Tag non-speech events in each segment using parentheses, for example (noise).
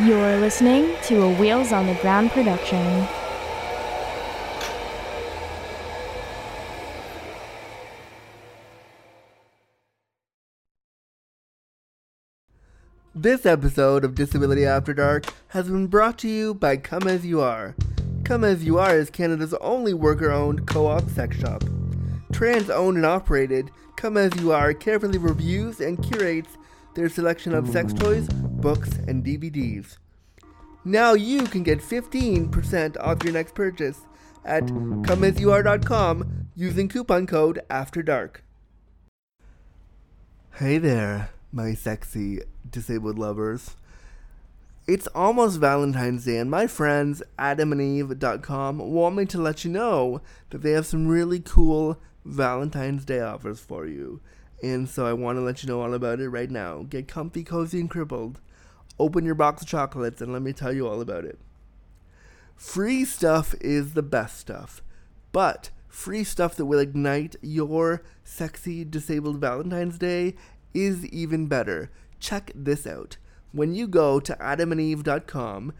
You're listening to a Wheels on the Ground production. This episode of Disability After Dark has been brought to you by Come As You Are. Come As You Are is Canada's only worker owned co op sex shop. Trans owned and operated, Come As You Are carefully reviews and curates their selection of sex toys, books, and DVDs. Now you can get 15% off your next purchase at comeasyouare.com using coupon code After Dark. Hey there, my sexy disabled lovers. It's almost Valentine's Day, and my friends adamandeve.com want me to let you know that they have some really cool Valentine's Day offers for you. And so I want to let you know all about it right now. Get comfy, cozy, and crippled. Open your box of chocolates and let me tell you all about it. Free stuff is the best stuff, but free stuff that will ignite your sexy disabled Valentine's Day is even better. Check this out. When you go to adamandeve.com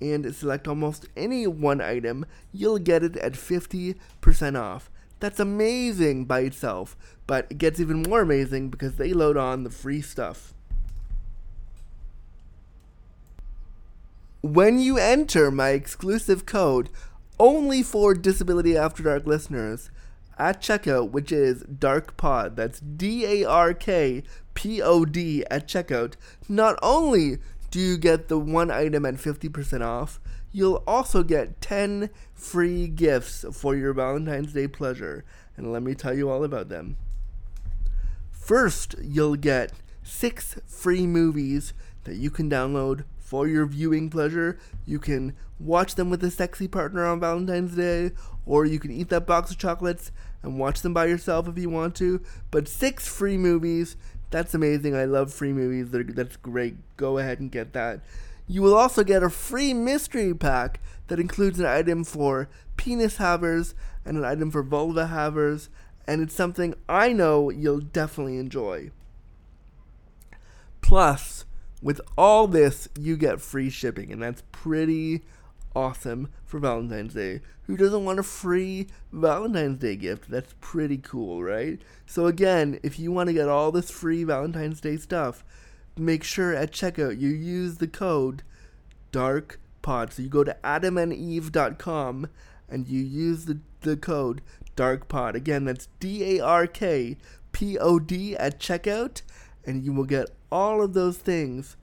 and select almost any one item, you'll get it at 50% off. That's amazing by itself, but it gets even more amazing because they load on the free stuff. When you enter my exclusive code, only for Disability After Dark listeners, at checkout, which is Dark Pod, that's D A R K P O D at checkout, not only do you get the one item at 50% off, you'll also get 10 free gifts for your Valentine's Day pleasure. And let me tell you all about them. First, you'll get six free movies that you can download for your viewing pleasure. You can watch them with a sexy partner on Valentine's Day, or you can eat that box of chocolates and watch them by yourself if you want to. But six free movies, that's amazing. I love free movies. That's great. Go ahead and get that. You will also get a free mystery pack that includes an item for penis havers and an item for vulva havers, and it's something I know you'll definitely enjoy. Plus, with all this, you get free shipping, and that's pretty awesome for Valentine's Day. Who doesn't want a free Valentine's Day gift? That's pretty cool, right? So, again, if you want to get all this free Valentine's Day stuff, make sure at checkout you use the code DARKPOD. So, you go to adamandeve.com and you use the, the code DARKPOD. Again, that's D A R K P O D at checkout, and you will get all of those things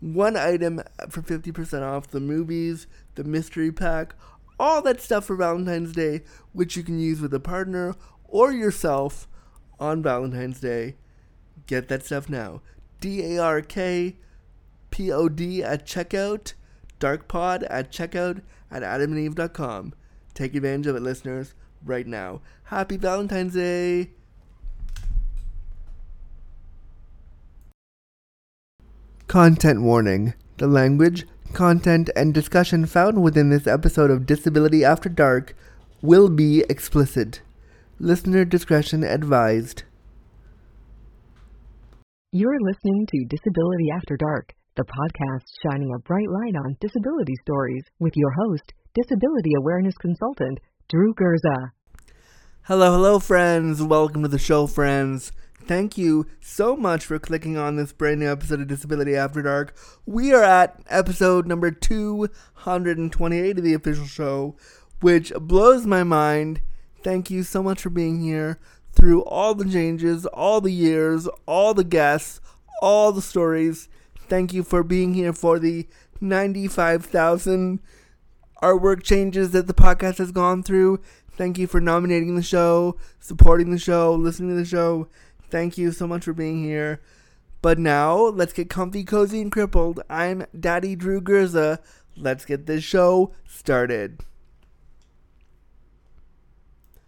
one item for 50% off the movies, the mystery pack, all that stuff for Valentine's Day, which you can use with a partner or yourself on Valentine's Day. Get that stuff now. D A R K P O D at checkout, darkpod at checkout at adamandeve.com. Take advantage of it, listeners, right now. Happy Valentine's Day! Content warning. The language, content, and discussion found within this episode of Disability After Dark will be explicit. Listener discretion advised. You're listening to Disability After Dark, the podcast shining a bright light on disability stories with your host, Disability Awareness Consultant, Drew Gurza. Hello, hello, friends. Welcome to the show, friends. Thank you so much for clicking on this brand new episode of Disability After Dark. We are at episode number 228 of the official show, which blows my mind. Thank you so much for being here through all the changes, all the years, all the guests, all the stories. Thank you for being here for the 95,000 artwork changes that the podcast has gone through. Thank you for nominating the show, supporting the show, listening to the show. Thank you so much for being here. But now, let's get comfy, cozy, and crippled. I'm Daddy Drew Gurza. Let's get this show started.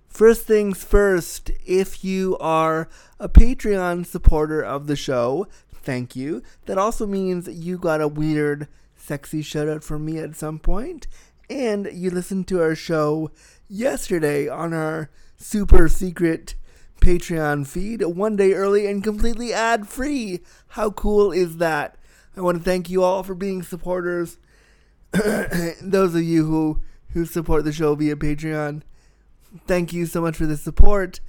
First things first, if you are a Patreon supporter of the show, thank you. That also means you got a weird, sexy shout out from me at some point, and you listened to our show yesterday on our super secret Patreon feed one day early and completely ad free. How cool is that? I want to thank you all for being supporters. (coughs) Those of you who who support the show via Patreon, thank you so much for the support.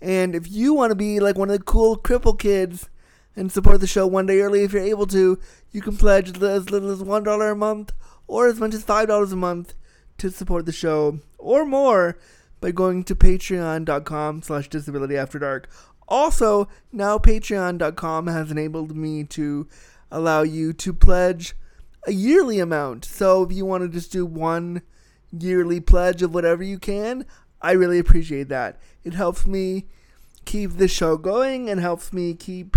And if you want to be like one of the cool cripple kids and support the show one day early if you're able to, you can pledge as little as $1 a month or as much as $5 a month to support the show or more by going to patreon.com slash disability after dark. Also, now patreon.com has enabled me to allow you to pledge a yearly amount. So if you want to just do one yearly pledge of whatever you can, I really appreciate that. It helps me keep the show going and helps me keep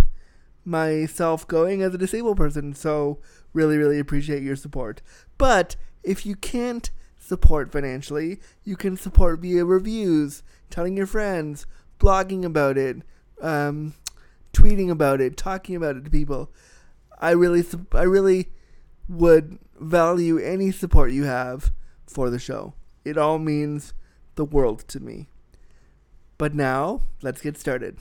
myself going as a disabled person. So, really, really appreciate your support. But if you can't support financially, you can support via reviews, telling your friends, blogging about it, um, tweeting about it, talking about it to people. I really, I really would value any support you have for the show. It all means the world to me. But now, let's get started.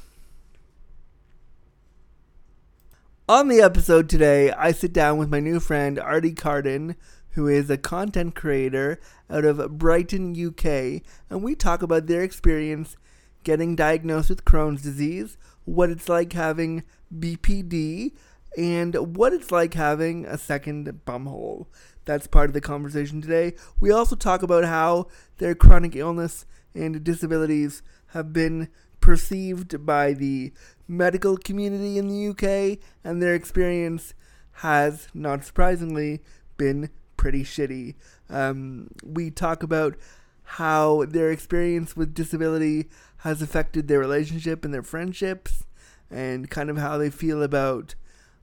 On the episode today, I sit down with my new friend Artie Carden, who is a content creator out of Brighton, UK, and we talk about their experience getting diagnosed with Crohn's disease, what it's like having BPD, and what it's like having a second bumhole. That's part of the conversation today. We also talk about how their chronic illness and disabilities have been perceived by the medical community in the UK, and their experience has, not surprisingly, been pretty shitty. Um, we talk about how their experience with disability has affected their relationship and their friendships, and kind of how they feel about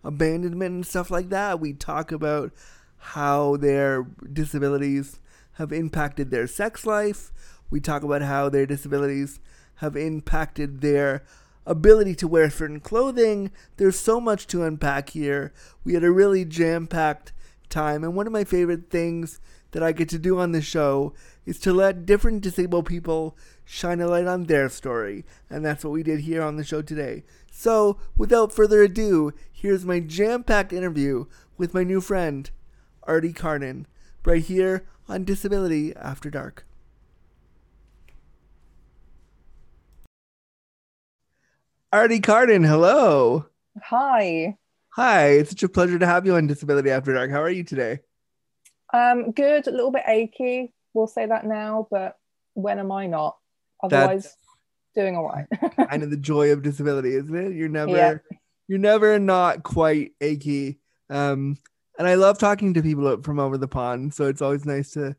abandonment and stuff like that. We talk about how their disabilities have impacted their sex life. We talk about how their disabilities have impacted their ability to wear certain clothing. There's so much to unpack here. We had a really jam packed time, and one of my favorite things that I get to do on the show is to let different disabled people shine a light on their story, and that's what we did here on the show today. So, without further ado, here's my jam packed interview with my new friend, Artie Carden, right here on Disability After Dark. Artie Carden, hello. Hi. Hi, it's such a pleasure to have you on Disability After Dark. How are you today? Um, good, a little bit achy. We'll say that now, but when am I not? Otherwise, That's doing all right. (laughs) kind of the joy of disability, isn't it? You're never, yeah. you're never not quite achy. Um, and I love talking to people from over the pond, so it's always nice to.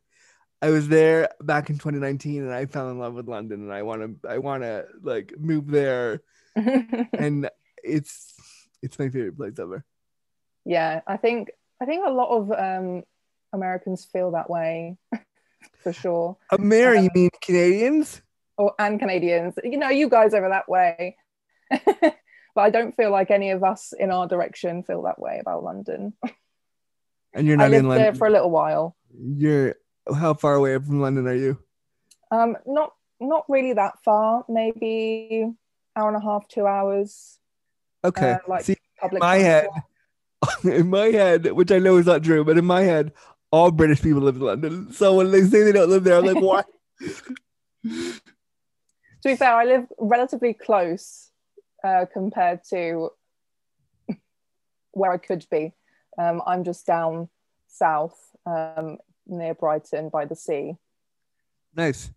I was there back in 2019, and I fell in love with London, and I want to, I want to like move there (laughs) and it's it's my favorite place ever. Yeah, I think I think a lot of um, Americans feel that way (laughs) for sure. Amer, um, you mean Canadians? Or and Canadians. You know, you guys over that way. (laughs) but I don't feel like any of us in our direction feel that way about London. (laughs) And you're not in London there for a little while. You're how far away from London are you? Um, not not really that far. Maybe hour and a half, two hours. Okay. Uh, like See, public in my head, (laughs) in my head, which I know is not true, but in my head, all British people live in London. So when they say they don't live there, I'm like, what? (laughs) (laughs) to be fair, I live relatively close uh, compared to where I could be. Um, I'm just down south um, near Brighton by the sea. Nice.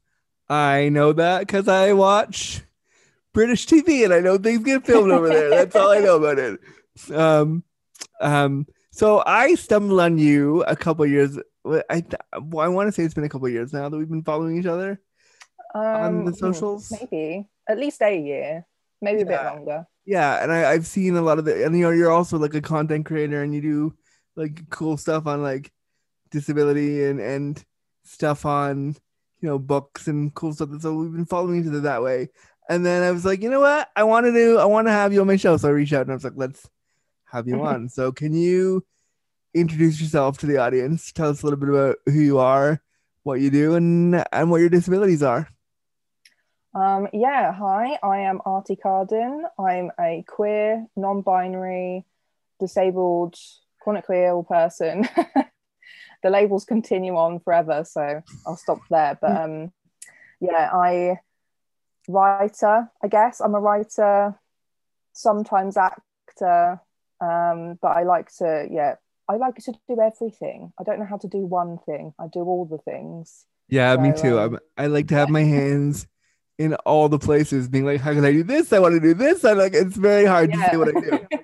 I know that because I watch British TV, and I know things get filmed over there. That's all I know about it. Um, um, so I stumbled on you a couple years. I well, I want to say it's been a couple years now that we've been following each other um, on the hmm, socials. Maybe at least a year, maybe yeah. a bit longer. Yeah, and I, I've seen a lot of the, and you know, you're also like a content creator, and you do like cool stuff on like disability and and stuff on you know books and cool stuff. So we've been following each other that way. And then I was like, you know what? I want to do, I want to have you on my show. So I reached out and I was like, let's have you on. so can you introduce yourself to the audience? Tell us a little bit about who you are, what you do, and and what your disabilities are. Um, yeah, hi, I am Artie Carden. I'm a queer, non-binary, disabled chronically ill person. (laughs) the labels continue on forever, so I'll stop there. But um, yeah, I writer, I guess. I'm a writer, sometimes actor, um, but I like to, yeah, I like to do everything. I don't know how to do one thing. I do all the things. Yeah, me too. um, I like to have my (laughs) hands in all the places, being like, how can I do this? I want to do this. I like it's very hard to say what I do. (laughs)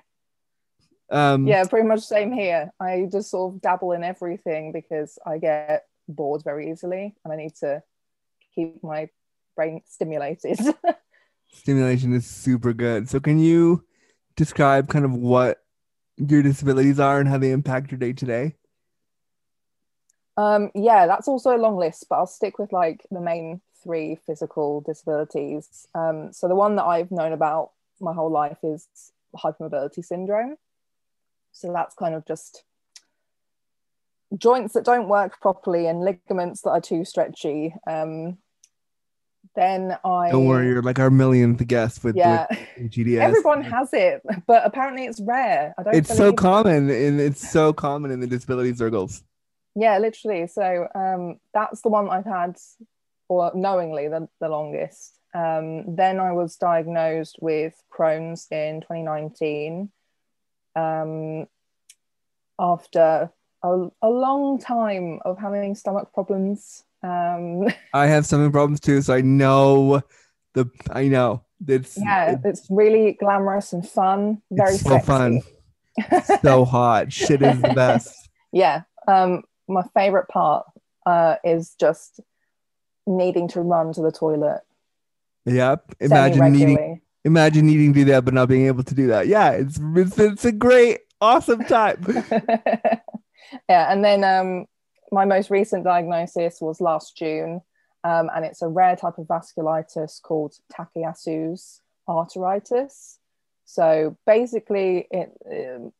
Um, yeah, pretty much same here. I just sort of dabble in everything because I get bored very easily and I need to keep my brain stimulated. (laughs) stimulation is super good. So, can you describe kind of what your disabilities are and how they impact your day to day? um, yeah, that's also a long list, but I'll stick with like the main three physical disabilities. Um, so the one that I've known about my whole life is hypermobility syndrome. So that's kind of just joints that don't work properly and ligaments that are too stretchy. Um, then I Don't worry, you're like our millionth guest with, yeah. with EDS. Everyone has it, but apparently it's rare. I don't. it's so common, and it's so common in the disability circles. Yeah, literally. So um, that's the one I've had, or knowingly the, the longest. Um, then I was diagnosed with Crohn's in 2019. Um, after a, a long time of having stomach problems. Um, (laughs) I have stomach problems too, so I know the. I know it's yeah, it's really glamorous and fun. Very it's so sexy. fun, (laughs) so hot. Shit is the best. yeah um my favorite part uh is just needing to run to the toilet Yep. Imagine needing imagine needing to do that but not being able to do that. Yeah, it's it's, it's a great, awesome time. (laughs) yeah and then um my most recent diagnosis was last june um, and it's a rare type of vasculitis called Takayasu's arteritis. So basically it um,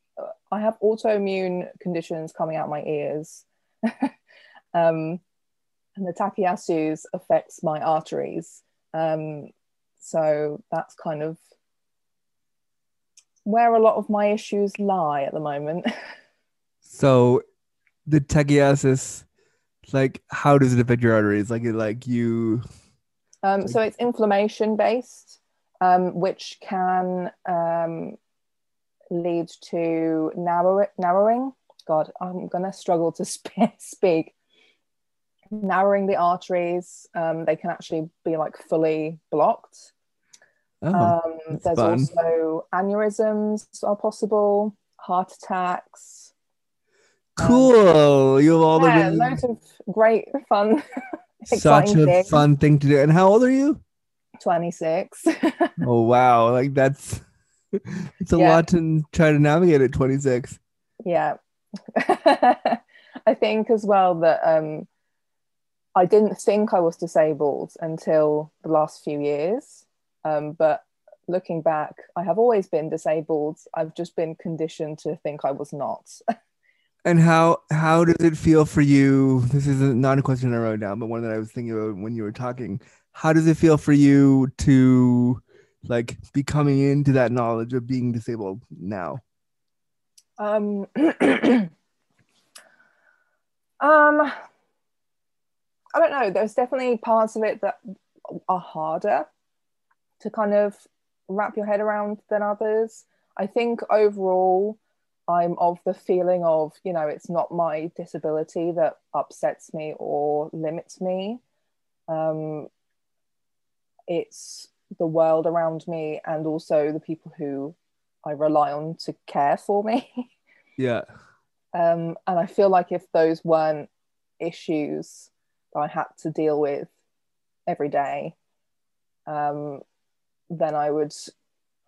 i have autoimmune conditions coming out my ears. (laughs) Um, and the Takayasu's affects my arteries. Um, so that's kind of where a lot of my issues lie at the moment. (laughs) So, the techiasis, like, how does it affect your arteries? Like, it like you. Um, so it's inflammation based, um, which can um, lead to narrow- narrowing. God, I'm gonna struggle to (laughs) sp- speak. Narrowing the arteries, um, they can actually be like fully blocked. Oh, um, there's fun. also aneurysms are possible, heart attacks. Cool. You have all yeah, the loads of great fun, (laughs) such a things. fun thing to do. And how old are you? 26. (laughs) Oh wow, like that's it's a Yeah. lot to try to navigate at 26. yeah (laughs) i think as well that um i didn't think i was disabled until the last few years um but looking back i have always been disabled i've just been conditioned to think i was not And how how does it feel for you? This is not a question I wrote down, but one that I was thinking about when you were talking. How does it feel for you to like be coming into that knowledge of being disabled now? um (clears throat) um i don't know there's definitely parts of it that are harder to kind of wrap your head around than others i think overall i'm of the feeling of you know it's not my disability that upsets me or limits me um it's the world around me and also the people who i rely on to care for me (laughs) Yeah. um, and I feel like if those weren't issues that I had to deal with every day, um, then I would,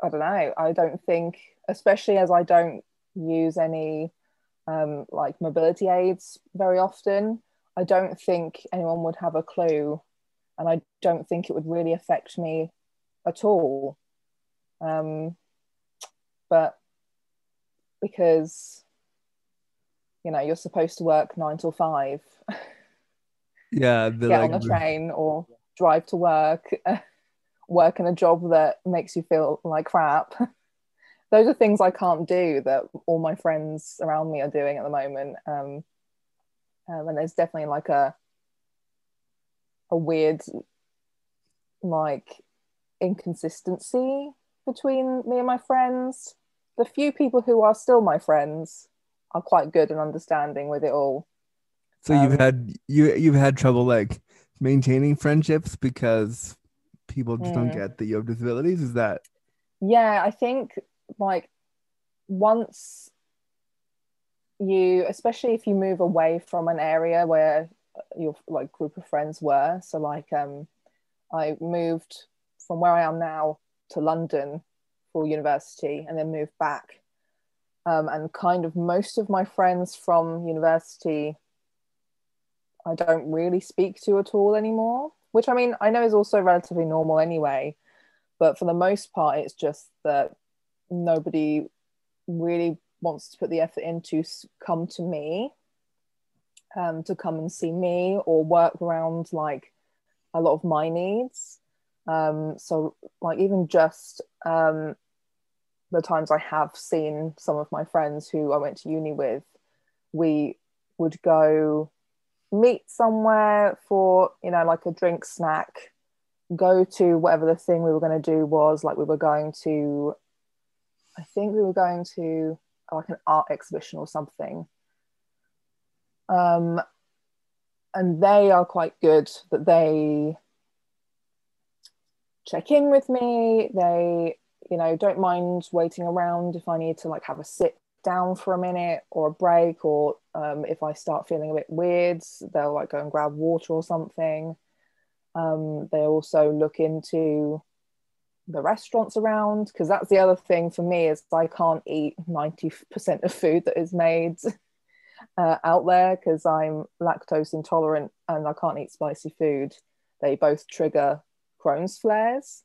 I don't know, I don't think, especially as I don't use any um, like mobility aids very often, I don't think anyone would have a clue. And I don't think it would really affect me at all. Um, but because you know you're supposed to work nine till five (laughs) Yeah. The, get like, on the train or drive to work (laughs) work in a job that makes you feel like crap (laughs) those are things I can't do that all my friends around me are doing at the moment. Um, um, and there's definitely like a a weird like inconsistency between me and my friends. The few people who are still my friends are quite good and understanding with it all. So you've Um, had you you've had trouble like maintaining friendships because people just don't Mm. get that you have disabilities. Is that Yeah, I think like once you, especially if you move away from an area where your like group of friends were. So like um, I moved from where I am now to London for university, and then moved back. Um, and kind of most of my friends from university, I don't really speak to at all anymore. Which I mean, I know is also relatively normal anyway. But for the most part, it's just that nobody really wants to put the effort in to come to me um, to come and see me or work around like a lot of my needs. Um, so like even just um, the times i have seen some of my friends who i went to uni with we would go meet somewhere for you know like a drink snack go to whatever the thing we were going to do was like we were going to i think we were going to like an art exhibition or something. Um and they are quite good that they check in with me. They you know don't mind waiting around if i need to like have a sit down for a minute or a break or um, if i start feeling a bit weird they'll like go and grab water or something. Um, they also look into the restaurants around because that's the other thing for me is I can't eat 90% of food that is made (laughs) uh, out there because I'm lactose intolerant and I can't eat spicy food. They both trigger Crohn's flares.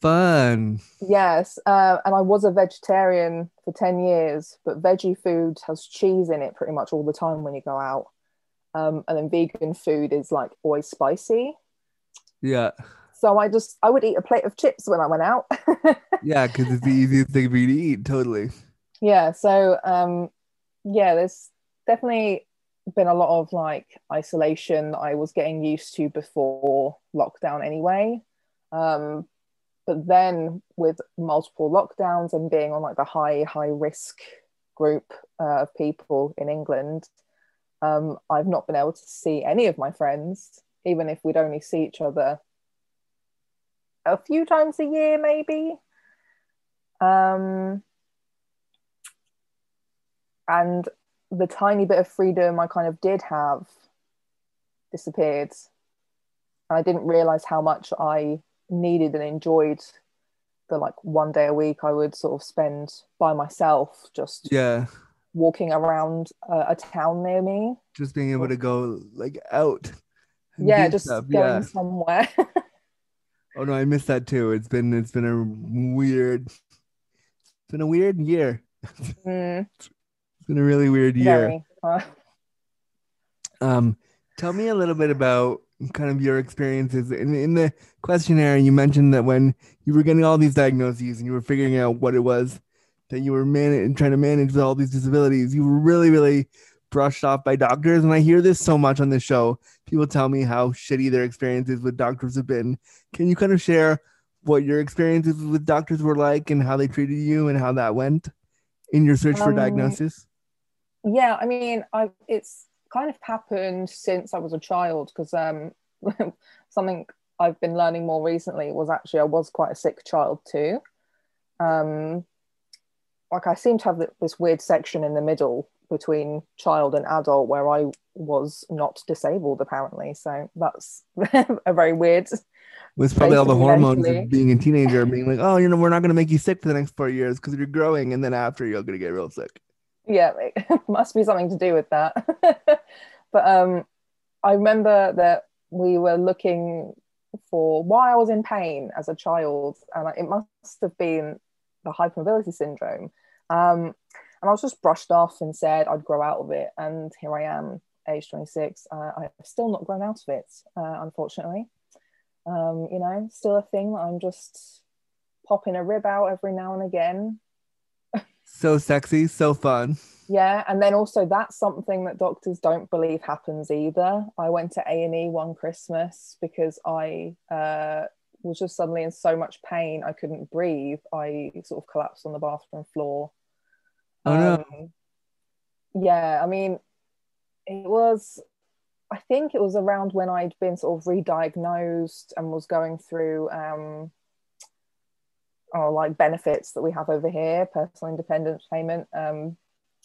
fun? Yes, uh, and I was a vegetarian for 10 years, but veggie food has cheese in it pretty much all the time when you go out. Um, and then vegan food is like always spicy. Yeah, So I just I would eat a plate of chips when I went out. (laughs) yeah, because it's the easiest thing for you to eat. Totally. yeah, so um yeah, there's definitely been a lot of like isolation that I was getting used to before lockdown anyway. Um but then with multiple lockdowns and being on like the high high risk group uh, of people in England, um, I've not been able to see any of my friends, even if we'd only see each other a few times a year, maybe. Um, and the tiny bit of freedom I kind of did have disappeared. And I didn't realize how much I needed and enjoyed the like one day a week I would sort of spend by myself, just Yeah, walking around a, a town near me. just being able to go like out. Yeah, just stuff, going Yeah. somewhere. (laughs) Oh no, I missed that too. It's been it's been a weird. It's been a weird year. Mm, It's been a really weird year. Um, tell me a little bit about kind of your experiences in in the questionnaire. You mentioned that when you were getting all these diagnoses and you were figuring out what it was that you were man- trying to manage with all these disabilities, you were really, really brushed off by doctors. And I hear this so much on this show. People tell me how shitty their experiences with doctors have been. Can you kind of share what your experiences with doctors were like and how they treated you and how that went in your search for Um, diagnosis? yeah, I mean, I it's kind of happened since I was a child because um, (laughs) something I've been learning more recently was actually I was quite a sick child too. Um, like I seem to have this weird section in the middle between child and adult where I was not disabled apparently. So that's (laughs) a very weird. was probably all the hormones mentally. of being a teenager being like, oh, you know, we're not going to make you sick for the next four years because you're growing. And then after, you're going to get real sick. yeah it (laughs) must be something to do with that (laughs) but um i remember that we were looking for why i was in pain as a child and it must have been the hypermobility syndrome um and i was just brushed off and said i'd grow out of it and here i am age 26 uh, i've still not grown out of it uh, unfortunately um you know still a thing that i'm just popping a rib out every now and again So sexy, so fun. Yeah, and then also that's something that doctors don't believe happens either. I went to A and E one Christmas because I uh, was just suddenly in so much pain I couldn't breathe. I sort of collapsed on the bathroom floor. Oh no. Um, yeah, I mean, it was. I think it was around when I'd been sort of re-diagnosed and was going through um, or like benefits that we have over here, personal independence payment. Um,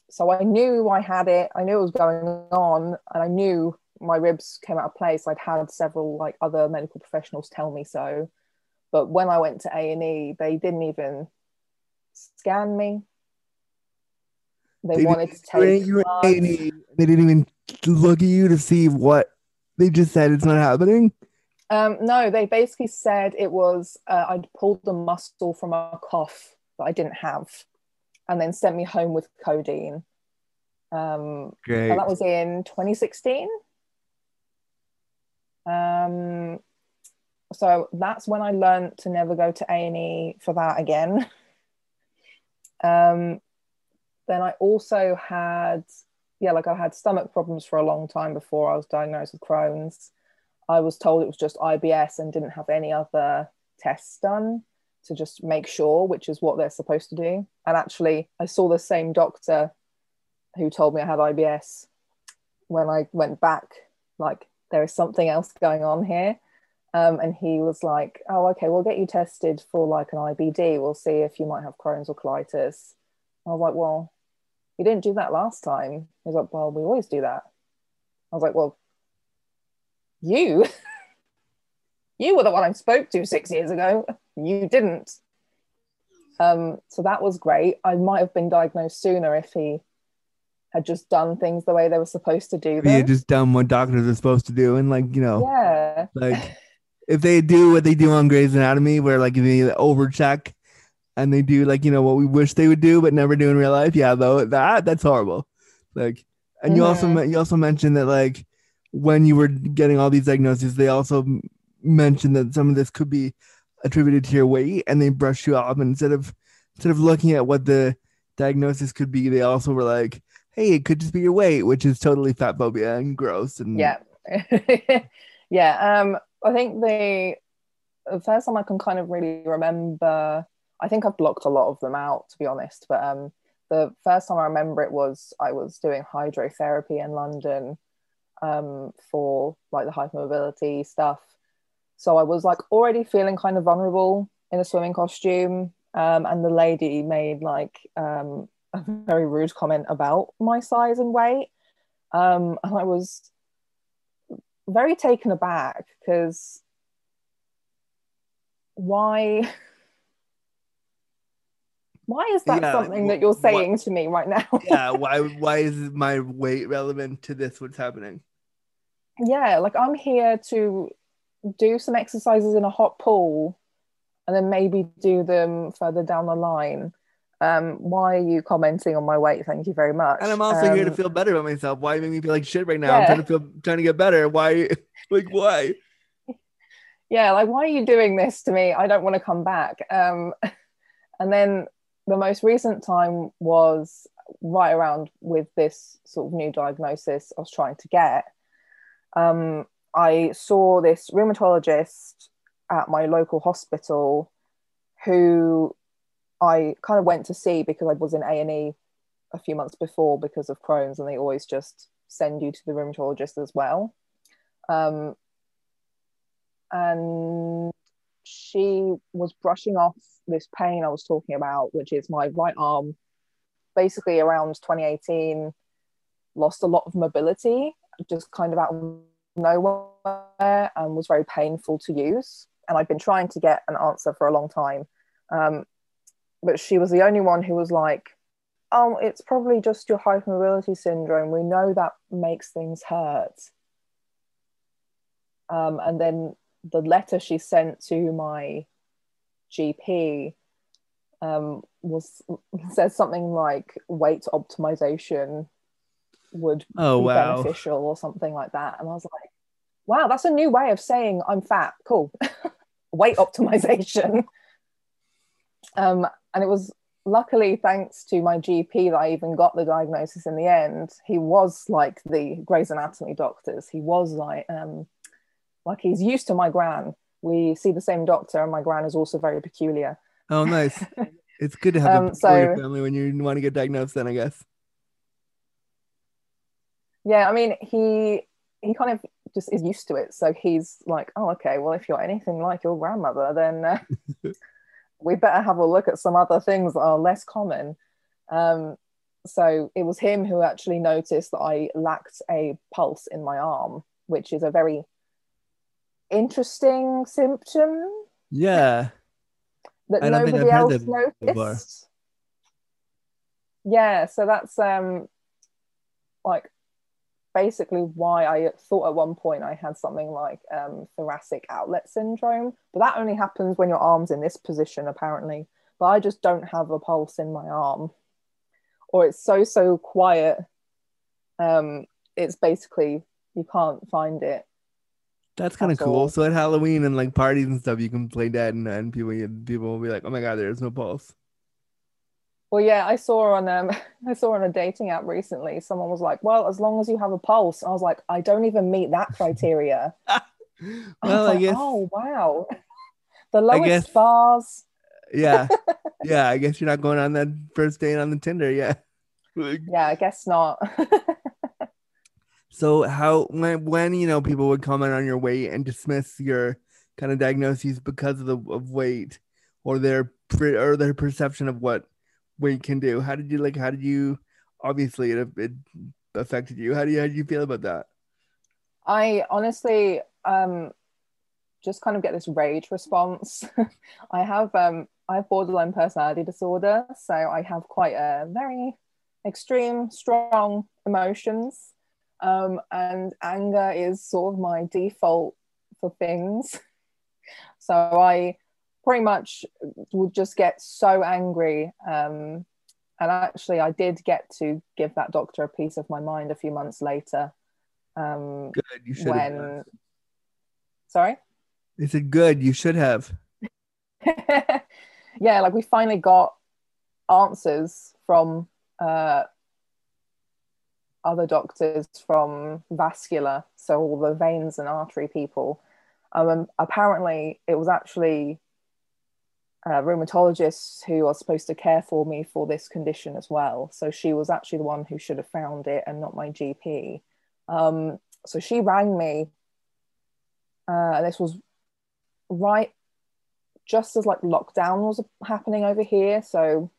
so I knew I had it. I knew it was going on, and I knew my ribs came out of place. I'd had several like other medical professionals tell me so, but when I went to A and E, they didn't even scan me. They, They wanted to take you They didn't even look at you to see what they just said it's not happening. Um, no, they basically said it was uh, I'd pulled a muscle from a cough that I didn't have, and then sent me home with codeine. Um, Great. that was in 2016. Um, so that's when I learned to never go to A and E for that again. (laughs) Um, then I also had, yeah, like I had stomach problems for a long time before I was diagnosed with Crohn's. I was told it was just IBS and didn't have any other tests done to just make sure, which is what they're supposed to do. And actually, I saw the same doctor who told me I had IBS when I went back, like, there is something else going on here. Um, and he was like, Oh, okay, we'll get you tested for like an IBD. We'll see if you might have Crohn's or colitis. I was like, Well, you didn't do that last time. He was like, Well, we always do that. I was like, Well, you, (laughs) you were the one I spoke to six years ago. You didn't. Um, so that was great. I might have been diagnosed sooner if he had just done things the way they were supposed to do them. had just done what doctors are supposed to do, and like you know, yeah. like (laughs) if they do what they do on Grey's Anatomy, where like they overcheck and they do like you know what we wish they would do but never do in real life. Yeah, though that that's horrible. Like, and you also Mhm. men- you also mentioned that like when you were getting all these diagnoses, they also mentioned that some of this could be attributed to your weight, and they brushed you off. And instead of instead of looking at what the diagnosis could be, they also were like, "Hey, it could just be your weight," which is totally fat phobia and gross. And yeah (laughs) yeah um i think the, the first time i can kind of really remember i think i've blocked a lot of them out to be honest but um the first time i remember it was i was doing hydrotherapy in london um for like the hypermobility stuff. So i was like already feeling kind of vulnerable in a swimming costume um and the lady made like um a very rude comment about my size and weight. Um and i was very taken aback because why why is that Yeah, something that you're what- saying to me right now? (laughs) Yeah (laughs) why why is my weight relevant to this what's happening? Yeah like i'm here to do some exercises in a hot pool and then maybe do them further down the line. Um why are you commenting on my weight? Thank you very much. And i'm also here to Um, feel better about myself. Why make me feel like shit right now? I'm trying to feel trying to get better. Why (laughs) like why? Yeah like why are you doing this to me? I don't want to come back. Um and then the most recent time was right around with this sort of new diagnosis i was trying to get. Um i saw this rheumatologist at my local hospital who i kind of went to see because i was in a&e a few months before because of crohn's and they always just send you to the rheumatologist as well. Um, and she was brushing off this pain I was talking about, which is my right arm. Basically, around 2018, lost a lot of mobility, just kind of out of nowhere, and was very painful to use. And I've been trying to get an answer for a long time. Um, but she was the only one who was like, Oh, it's probably just your hypermobility syndrome. We know that makes things hurt. Um, and then the letter she sent to my GP um, was says something like weight optimization would Oh, be wow. beneficial or something like that. And I was like, wow, that's a new way of saying I'm fat. Cool. (laughs) weight optimization. (laughs) Um, and it was luckily, thanks to my GP, that I even got the diagnosis in the end. He was like the Grey's Anatomy doctors. He was like, um, like he's used to my gran. We see the same doctor, and my gran is also very peculiar. Oh, nice. (laughs) it's good to have Um, a so- family when you want to get diagnosed. Then I guess. Yeah, I mean, he he kind of just is used to it. So he's like, oh, okay, well, if you're anything like your grandmother, then uh, (laughs) we better have a look at some other things that are less common. Um, so it was him who actually noticed that I lacked a pulse in my arm, which is a very interesting symptom Yeah. that I nobody else that before. noticed. Yeah, so that's um like basically why I thought at one point I had something like um thoracic outlet syndrome, but that only happens when your arm's in this position apparently. But I just don't have a pulse in my arm, or it's so so quiet. Um, it's basically you can't find it. That's kind of cool. So at Halloween and like parties and stuff, you can play dead, and, and people people will be like, "Oh my god, there's no pulse." Well, yeah, I saw on um, (laughs) I saw on a dating app recently. Someone was like, "Well, as long as you have a pulse," I was like, "I don't even meet that criteria." (laughs) I well, was I like, guess, Oh wow, (laughs) the lowest guess- bars. yeah, yeah. I guess you're not going on that first date on the Tinder, yeah. Yeah, I guess not. So how when when you know people would comment on your weight and dismiss your kind of diagnoses because of the of weight or their or their perception of what weight can do? How did you like? How did you? Obviously, it it affected you. How do you how do you feel about that? I honestly um just kind of get this rage response. (laughs) I have um I have borderline personality disorder, so I have quite a very extreme, strong emotions. Um, and anger is sort of my default for things. (laughs) So I pretty much would just get so angry. Um, and actually, I did get to give that doctor a piece of my mind a few months later. Um, Good, you should when have. sorry They said good, you should have. (laughs) yeah like we finally got answers from uh other doctors from vascular so all the veins and artery people. Um apparently it was actually uh, rheumatologists who are supposed to care for me for this condition as well. So she was actually the one who should have found it and not my gp um so she rang me uh, and this was right just as like lockdown was happening over here. So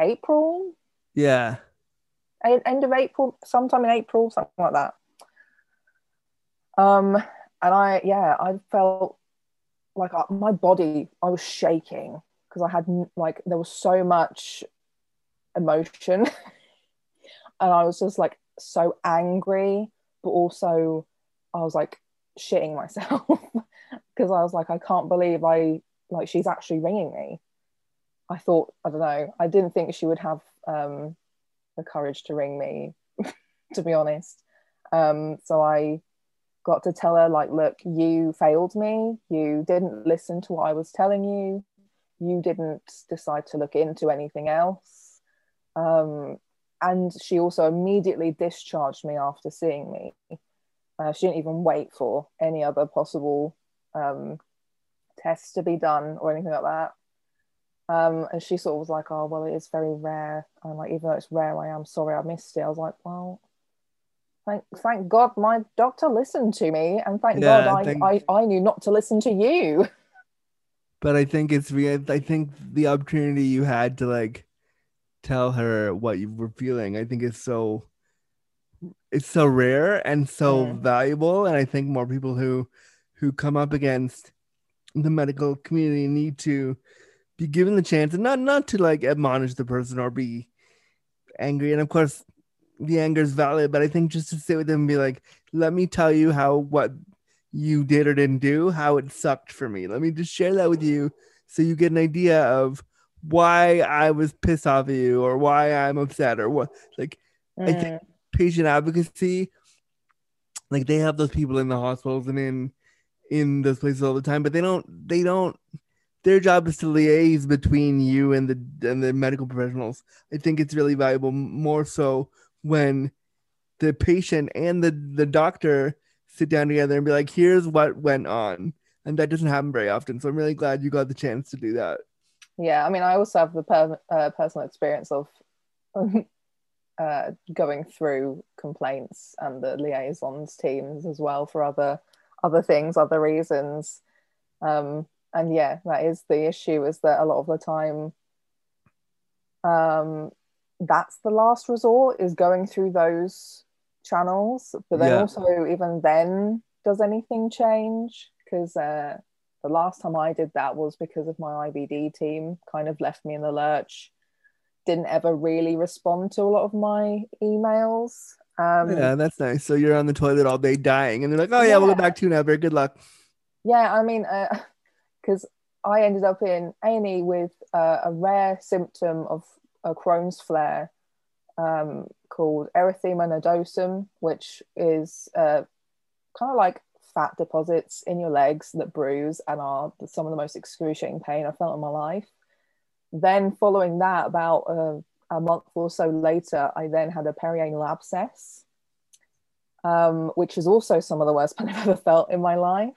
april? Yeah, end of april sometime in april something like that. Um and i yeah i felt like I, my body i was shaking because i had like there was so much emotion. (laughs) And i was just like so angry but also i was like shitting myself (laughs) because i was like i can't believe i like she's actually ringing me. I thought i don't know i didn't think she would have um the courage to ring me (laughs) to be honest. Um so i got to tell her like look you failed me. You didn't listen to what i was telling you. You didn't decide to look into anything else. Um and she also immediately discharged me after seeing me. Uh, she didn't even wait for any other possible um, tests to be done or anything like that. Um, and she sort of was like, "Oh, well, it is very rare." And like, even though it's rare, I am sorry I missed it. I was like, "Well, thank thank God my doctor listened to me, and thank Yeah, God I, thank- I I knew not to listen to you." but I think it's I think the opportunity you had to like tell her what you were feeling, I think is so it's so rare and so Mm. valuable, and I think more people who who come up against the medical community need to be given the chance and not not to like admonish the person or be angry. And of course the anger is valid but i think just to sit with them and be like let me tell you how what you did or didn't do how it sucked for me. Let me just share that with you so you get an idea of why i was pissed off at you or why i'm upset or what like I think mm. patient advocacy, like they have those people in the hospitals and in in those places all the time, but they don't they don't their job is to liaise between you and the and the medical professionals. I think it's really valuable, more so when the patient and the the doctor sit down together and be like, "Here's what went on," and that doesn't happen very often. So I'm really glad you got the chance to do that. Yeah, I mean, I also have the per- uh, personal experience of (laughs) uh, going through complaints and the liaisons teams as well for other other things, other reasons. Um, and yeah, that is the issue. Is that a lot of the time, um, that's the last resort is going through those channels. But then Yeah. also, even then, does anything change? Because uh, the last time I did that was because of my IBD team kind of left me in the lurch. Didn't ever really respond to a lot of my emails. Um, yeah, that's nice. So you're on the toilet all day dying, and they're like, "Oh yeah, we'll Yeah. go back to you never. Good luck." yeah i mean (laughs) because i ended up in a&e with uh, a rare symptom of a crohn's flare um, called erythema nodosum which is uh, kind of like fat deposits in your legs that bruise and are some of the most excruciating pain i felt in my life. Then following that about uh, a month or so later i then had a perianal abscess um, which is also some of the worst (laughs) pain i've ever felt in my life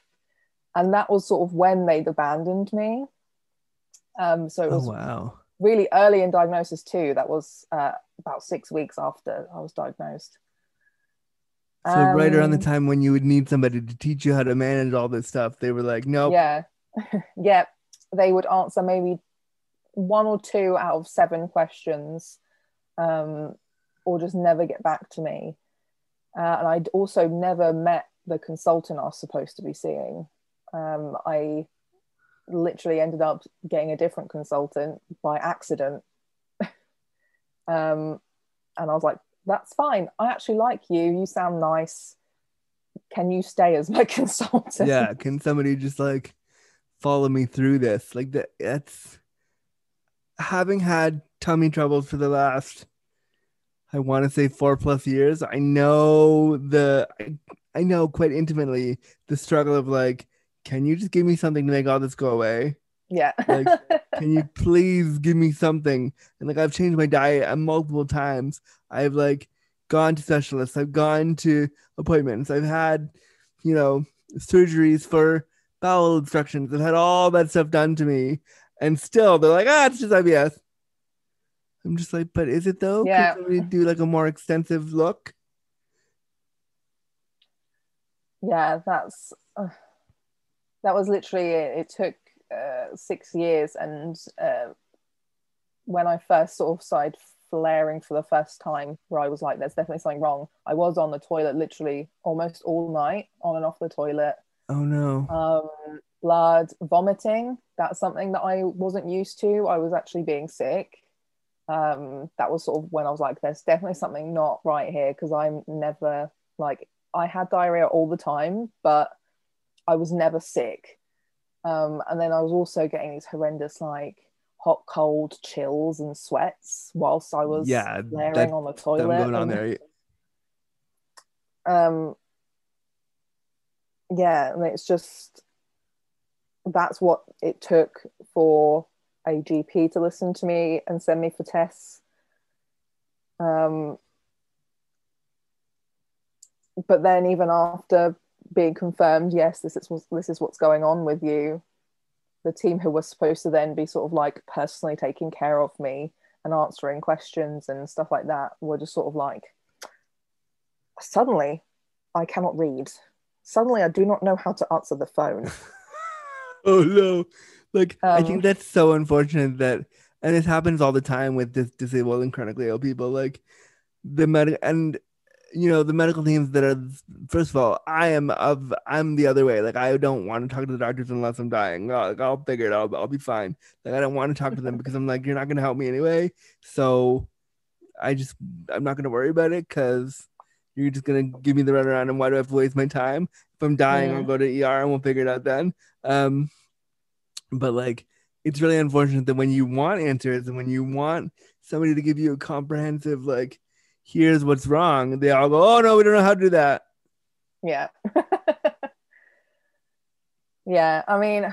and that was sort of when they'd abandoned me. Um, so it Oh was wow. really early in diagnosis too. That was uh, about six weeks after I was diagnosed. So right around the Um, time when you would need somebody to teach you how to manage all this stuff, they were like, "Nope." Yeah, (laughs) yeah. They would answer maybe one or two out of seven questions, um, or just never get back to me. Uh, and I'd also never met the consultant I was supposed to be seeing. Um, I literally ended up getting a different consultant by accident. (laughs) um, and I was like, that's fine. I actually like you. You sound nice. Can you stay as my (laughs) consultant? yeah can somebody just like follow me through this like that that's having had tummy troubles for the last i want to say four plus years i know the I, I know quite intimately the struggle of like can you just give me something to make all this go away. Yeah. Like, (laughs) can you please give me something? And like i've changed my diet multiple times. I've like gone to specialists. I've gone to appointments. I've had you know surgeries for bowel obstructions. I've had all that stuff done to me. And still they're like ah it's just ibs i'm just like but is it though? Yeah. Could somebody do like a more extensive look? Yeah, that's uh, that was literally it. It took uh, six years, and uh, when I first sort of started flaring for the first time, where I was like, "There's definitely something wrong." I was on the toilet literally almost all night, on and off the toilet. oh no um, blood, vomiting. That's something that I wasn't used to. I was actually being sick. Um, that was sort of when I was like, there's definitely something not right here because I'm never like, I had diarrhea all the time, but I was never sick. Um, and then I was also getting these horrendous, like, hot, cold chills and sweats whilst I was Yeah, layering that- on the toilet. going on and- there um yeah and it's just that's what it took for a gp to listen to me and send me for tests um but then even after being confirmed yes this is this is what's going on with you the team who was supposed to then be sort of like personally taking care of me and answering questions and stuff like that were just sort of like suddenly I cannot read. Suddenly I do not know how to answer the phone. (laughs) oh no like i Um, think that's so unfortunate that and this happens all the time with dis- disabled and chronically ill people like the med and you know the medical teams that are first of all i am of i'm the other way. Like i don't want to talk to the doctors unless i'm dying. I'll, like, I'll figure it out. I'll be fine. Like i don't want to talk to them because i'm like you're not going to help me anyway. So i just i'm not going to worry about it because you're just going to give me the runaround and why do i have to waste my time? If i'm dying i'll Yeah. go to er and we'll figure it out then. Um but like it's really unfortunate that when you want answers and when you want somebody to give you a comprehensive like here's what's wrong they all go oh no we don't know how to do that yeah. (laughs) yeah, I mean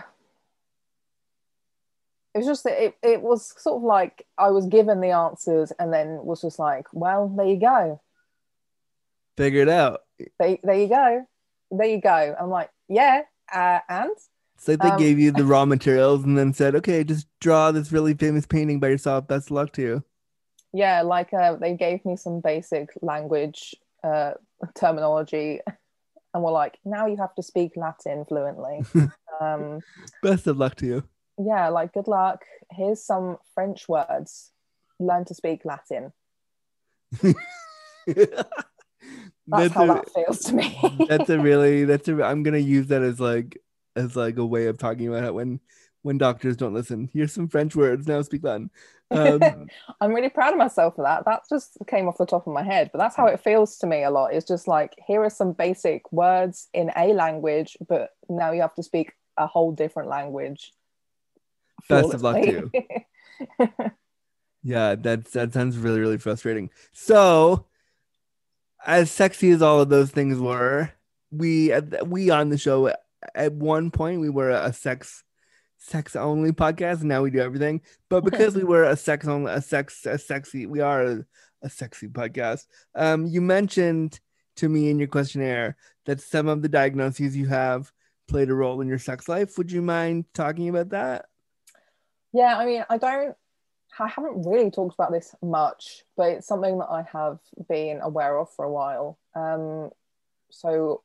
it was just it, it was sort of like I was given the answers and then was just like, well, there you go. Figure it out. There, there you go. There you go. I'm like, yeah, uh, and It's like they Um, gave you the (laughs) raw materials and then said, okay, just draw this really famous painting by yourself. Best luck to you. Yeah, like uh, they gave me some basic language uh, terminology (laughs) and were like, now you have to speak Latin fluently. (laughs) um, Best of luck to you. yeah, like good luck. Here's some French words. Learn to speak Latin. (laughs) That's, that's how a, that feels to me. that's a really that's a I'm gonna use that as like as like a way of talking about it when when doctors don't listen. Here's some French words. Now speak Latin. Um, (laughs) I'm really proud of myself for that. That just came off the top of my head, but that's how it feels to me a lot. It's just like here are some basic words in a language, but now you have to speak a whole different language. Best of luck to flawlessly. (laughs) yeah, that's that sounds really really frustrating. So, as sexy as all of those things were, we we on the show at one point we were a sex sex only podcast and now we do everything. But because we were a sex only a sex a sexy we are a, a sexy podcast um you mentioned to me in your questionnaire that some of the diagnoses you have played a role in your sex life. Would you mind talking about that? Yeah, I mean, I don't, I haven't really talked about this much, but it's something that I have been aware of for a while. Um, so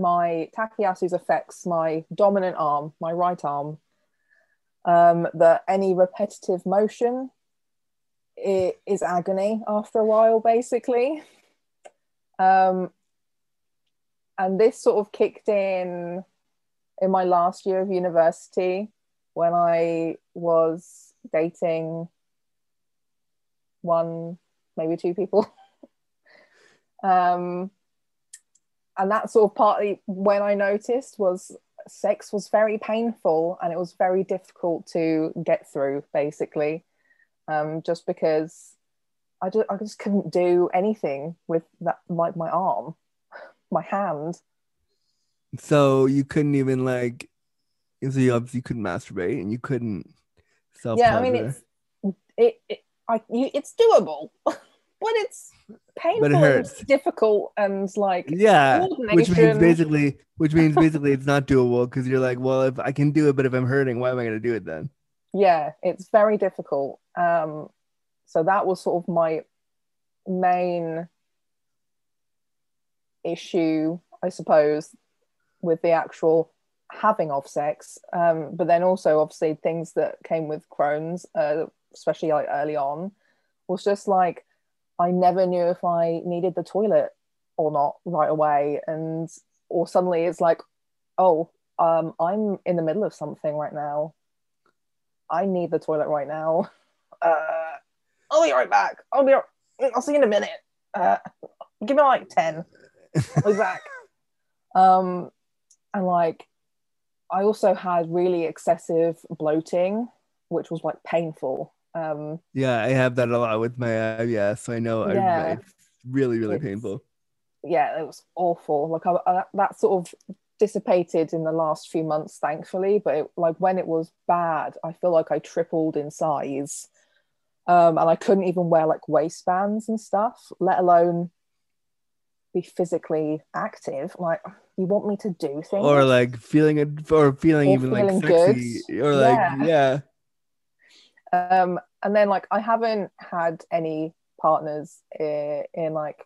my Takayasu affects my dominant arm, my right arm. Um, that any repetitive motion it is agony after a while, basically. Um, and this sort of kicked in in my last year of university when I was dating one, maybe two people. (laughs) um, and that sort of partly when I noticed was sex was very painful and it was very difficult to get through, basically, um, just because I just, I just couldn't do anything with that, like my arm, my hand. so you couldn't even like so you obviously couldn't masturbate and you couldn't self yeah i mean it's it, it I, you, it's doable (laughs) but it's painful and hurts. difficult and like yeah which means basically which means (laughs) basically it's not doable because you're like well if i can do it but if i'm hurting why am i going to do it then? Yeah it's very difficult. Um so that was sort of my main issue i suppose with the actual having of sex. Um but then also obviously things that came with crohn's uh, especially like early on was just like i never knew if i needed the toilet or not right away. And or suddenly it's like oh um i'm in the middle of something right now. I need the toilet right now. Uh i'll be right back. I'll be Right, i'll see you in a minute. Uh give me like 10 i'll be back. (laughs) Um and like i also had really excessive bloating which was like painful um yeah i have that a lot with my IBS, so i know I, Yeah. it's really really It's- painful. Yeah it was awful. Like I, I, that sort of dissipated in the last few months thankfully but it, like when it was bad i feel like i tripled in size. Um and i couldn't even wear like waistbands and stuff let alone be physically active. Like you want me to do things? or like feeling it or feeling Or even feeling like sexy or like yeah um and then like i haven't had any partners in, in like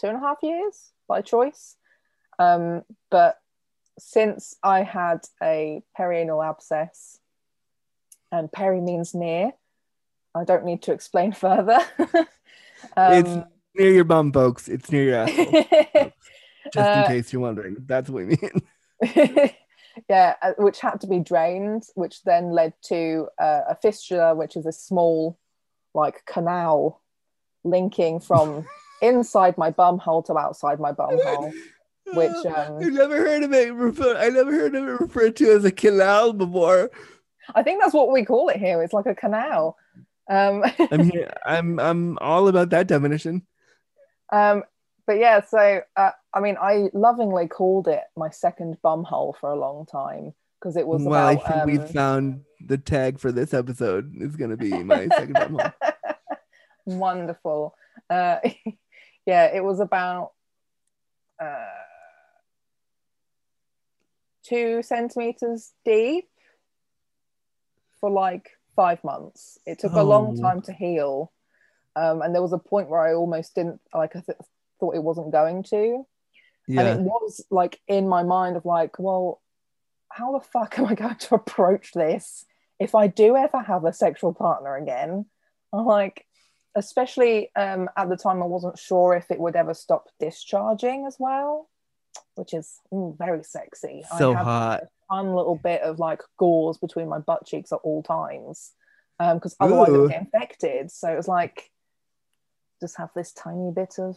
two and a half years by choice. Um but since i had a perianal abscess and peri means near i don't need to explain (laughs) further. It's um near your bum folks. It's near your asshole. (laughs) Just in Uh, case you're wondering. That's what we mean (laughs) yeah, uh, which had to be drained, which then led to uh, a fistula, which is a small, like canal linking from (laughs) inside my bum hole to outside my bum hole. Which, (laughs) um, I never heard of it refer- I never heard of it referred to as a canal before. I think that's what we call it here. It's like a canal. Um, I'm here. (laughs) I'm I'm all about that definition. um, but yeah, so uh, I mean, I lovingly called it my second bum hole for a long time because it was well, I think um, we found the tag for this episode is gonna be my second time home. (laughs) Wonderful. Uh, (laughs) yeah, it was about uh, two centimeters deep for like five months. It took a long Oh. time to heal. Um, and there was a point where I almost didn't like I th- thought it wasn't going to. Yeah. And it was like in my mind of like, well, how the fuck (laughs) am I going to approach this if I do ever have a sexual partner again? I'm like, especially um, at the time, I wasn't sure if it would ever stop discharging as well, which is mm, very sexy. so hot. a fun little bit of like gauze between my butt cheeks at all times because otherwise it would get infected. So it was like, just have this tiny bit of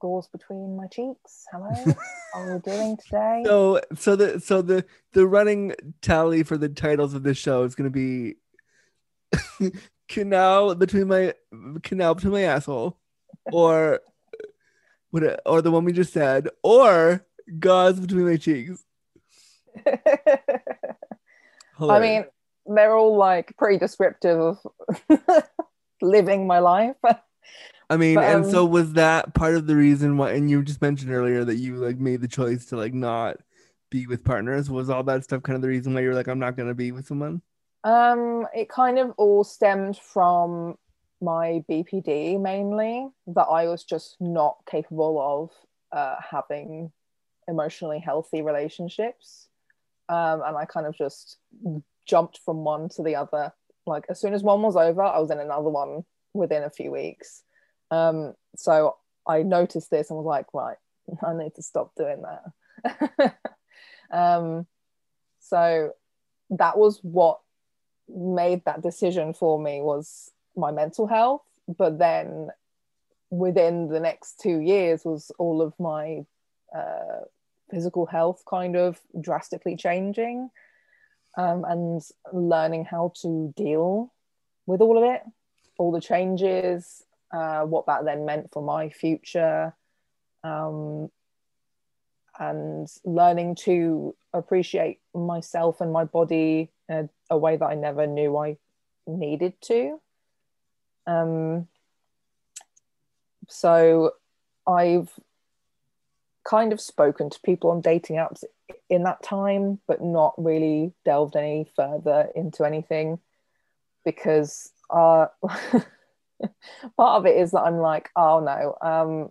gauze between my cheeks. Hello, (laughs) how are we doing today? So so the so the the running tally for the titles of this show is gonna be (laughs) canal between my canal between my asshole, or what or the one we just said, or gauze between my cheeks. (laughs) I mean, they're all like pretty descriptive of living my life. I mean, but, and um, so was that part of the reason why? And you just mentioned earlier that you like made the choice to like not be with partners. Was all that stuff kind of the reason why you're like, I'm not gonna be with someone? Um, it kind of all stemmed from my BPD mainly, that I was just not capable of uh, having emotionally healthy relationships. Um, and I kind of just jumped from one to the other. Like as soon as one was over, I was in another one within a few weeks. Um, so I noticed this and was like, right, (laughs) I need to stop doing that. (laughs) um, so that was what made that decision for me was my mental health but then within the next two years was all of my uh, physical health kind of drastically changing um, and learning how to deal with all of it all the changes uh, what that then meant for my future um, and learning to appreciate myself and my body in a, a way that I never knew I needed to. Um, so I've kind of spoken to people on dating apps in that time, but not really delved any further into anything because uh, (laughs) (laughs) part of it is that I'm like, oh no, um,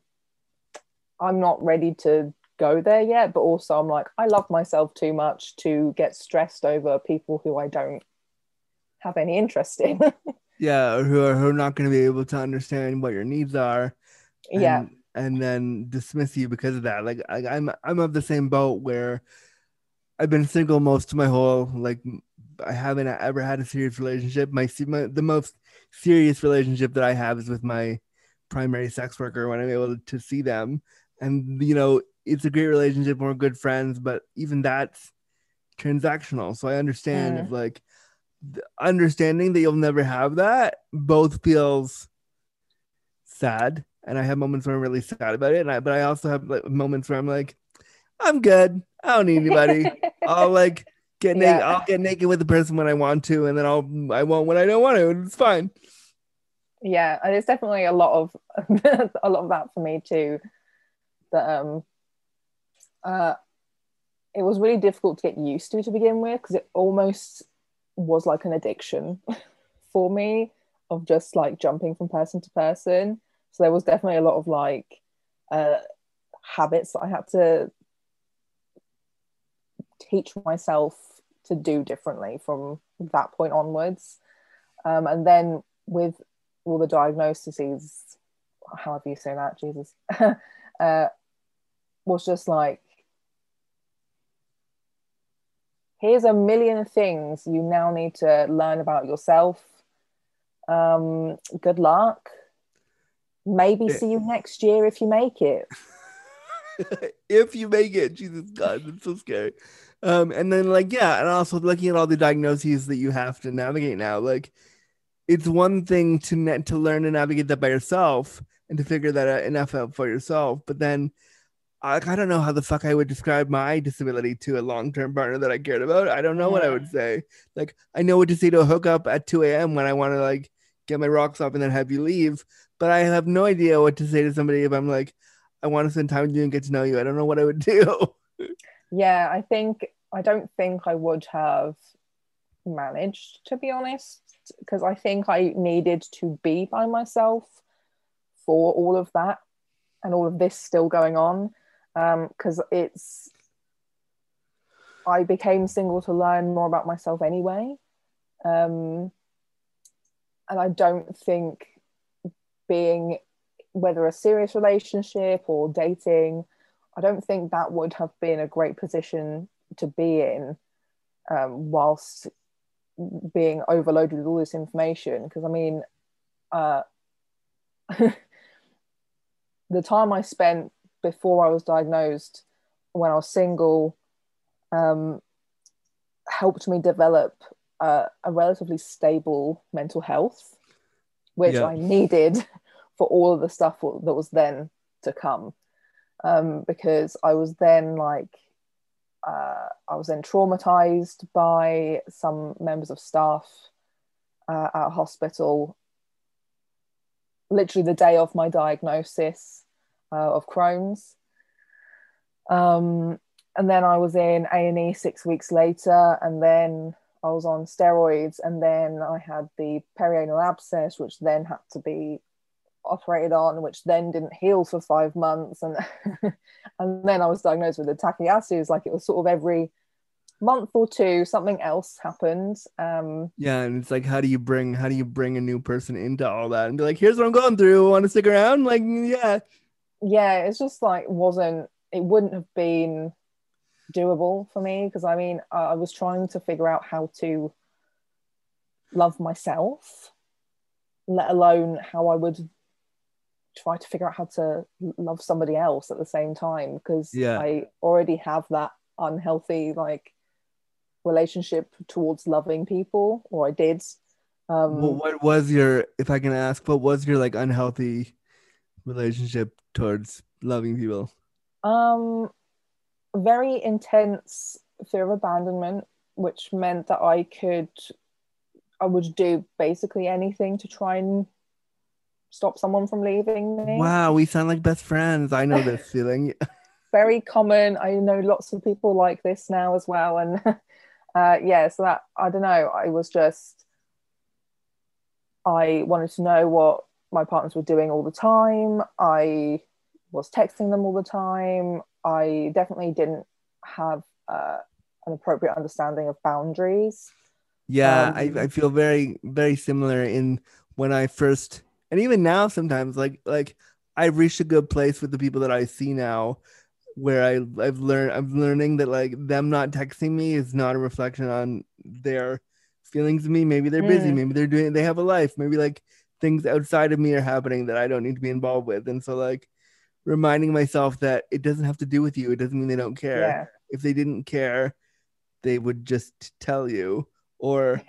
I'm not ready to go there yet. But also, I'm like, I love myself too much to get stressed over people who I don't have any interest in. (laughs) Yeah, who are who are not gonna be able to understand what your needs are. and, yeah. and then dismiss you because of that. Like I, I'm I'm of the same boat where I've been single most of my whole like I haven't ever had a serious relationship. My, my the most serious relationship that I have is with my primary sex worker when I'm able to see them, and you know it's a great relationship. We're good friends, but even that's transactional. So I understand Mm. if like the understanding that you'll never have that both feels sad and I have moments where I'm really sad about it. And I, but I also have like moments where I'm like, I'm good. I don't need anybody. (laughs) I'll like get naked. I'll get naked with the person when I want to, and then I'll I won't when I don't want to. It's fine. yeah and it's definitely a lot of (laughs) a lot of that for me too that um uh it was really difficult to get used to to begin with because it almost was like an addiction (laughs) for me of just like jumping from person to person so there was definitely a lot of like uh habits that i had to teach myself to do differently from that point onwards um, and then with all the diagnoses, however you say that, Jesus, (laughs) uh, was just like, here's a million things you now need to learn about yourself. Um, good luck. Maybe Yeah. see you next year if you make it. (laughs) if you make it, Jesus God, it's so scary. Um, and then like yeah, and also looking at all the diagnoses that you have to navigate now, like it's one thing to net to learn to navigate that by yourself and to figure that out enough out for yourself, but then like I don't know how the fuck I would describe my disability to a long term partner that I cared about. I don't know what I would say. Like I know what to say to a hookup at 2 a.m. when I want to like get my rocks off and then have you leave, but I have no idea what to say to somebody if I'm like, I want to spend time with you and get to know you. I don't know what I would do. (laughs) Yeah, I think I don't think I would have managed to be honest because I think I needed to be by myself for all of that and all of this still going on because um, it's I became single to learn more about myself anyway. Um, and I don't think being whether a serious relationship or dating, I don't think that would have been a great position to be in um, whilst being overloaded with all this information. Because I mean, uh, (laughs) the time I spent before I was diagnosed, when I was single, um, helped me develop a relatively stable mental health, which yeah. I needed (laughs) for all of the stuff that was then to come. Um, because I was then like, uh, I was then traumatized by some members of staff uh, at a hospital. Literally the day of my diagnosis, uh, of Crohn's. Um, and then I was in A&E six weeks later, and then I was on steroids, and then I had the perianal abscess, which then had to be operated on, which then didn't heal for five months, and (laughs) and then I was diagnosed with the Takayasu's. Like it was sort of every month or two, something else happened. Um, yeah, and it's like, how do you bring how do you bring a new person into all that and be like, here's what I'm going through. Want to stick around? Like, yeah, yeah, it's just like wasn't it wouldn't have been doable for me because I mean I was trying to figure out how to love myself, let alone how I would try to figure out how to love somebody else at the same time because yeah. I already have that unhealthy like relationship towards loving people or I did. Um, well, what was your if I can ask what was your like unhealthy relationship towards loving people? Um, very intense fear of abandonment, which meant that I could, I would do basically anything to try and stop someone from leaving me. Wow, we sound like best friends. I know this (laughs) feeling. very common. I know lots of people like this now as well, and (laughs) uh, yeah, so that I don't know. I was just, I wanted to know what my partners were doing all the time. I was texting them all the time. I definitely didn't have uh, an appropriate understanding of boundaries. Yeah, um, I, I feel very very similar in when I first and even now sometimes like like I've reached a good place with the people that I see now where I I've learned I'm learning that like them not texting me is not a reflection on their feelings of me. Maybe they're busy, mm. maybe they're doing they have a life, maybe like things outside of me are happening that I don't need to be involved with. And so like reminding myself that it doesn't have to do with you. It doesn't mean they don't care. Yeah. If they didn't care, they would just tell you or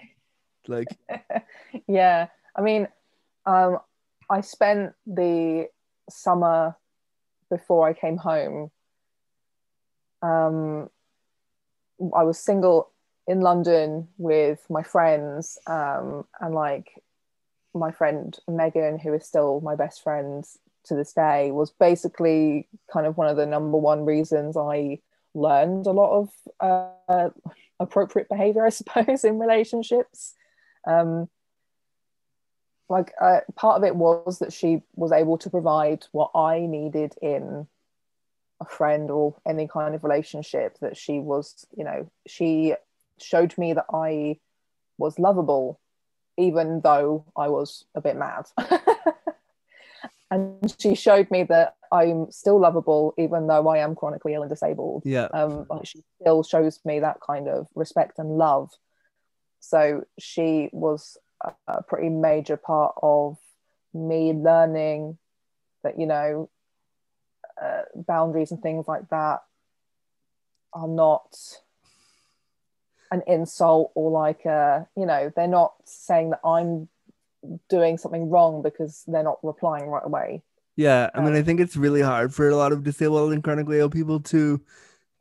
like (laughs) Yeah. I mean, um I spent the summer before I came home. Um I was single in London with my friends um and like my friend Megan, who is still my best friend to this day, was basically kind of one of the number one reasons I learned a lot of uh, appropriate behavior, (laughs) I suppose, in relationships. Um, like uh, part of it was that she was able to provide what I needed in a friend or any kind of relationship. That she was, you know, she showed me that I was lovable even though I was a bit mad. (laughs) and she showed me that I'm still lovable, even though I am chronically ill and disabled. Yeah. Um, she still shows me that kind of respect and love. So she was a, a pretty major part of me learning that, you know, uh, boundaries and things like that are not an insult or like a you know they're not saying that i'm doing something wrong because they're not replying right away Yeah, I mean, I Um, think it's really hard for a lot of disabled and chronically ill people to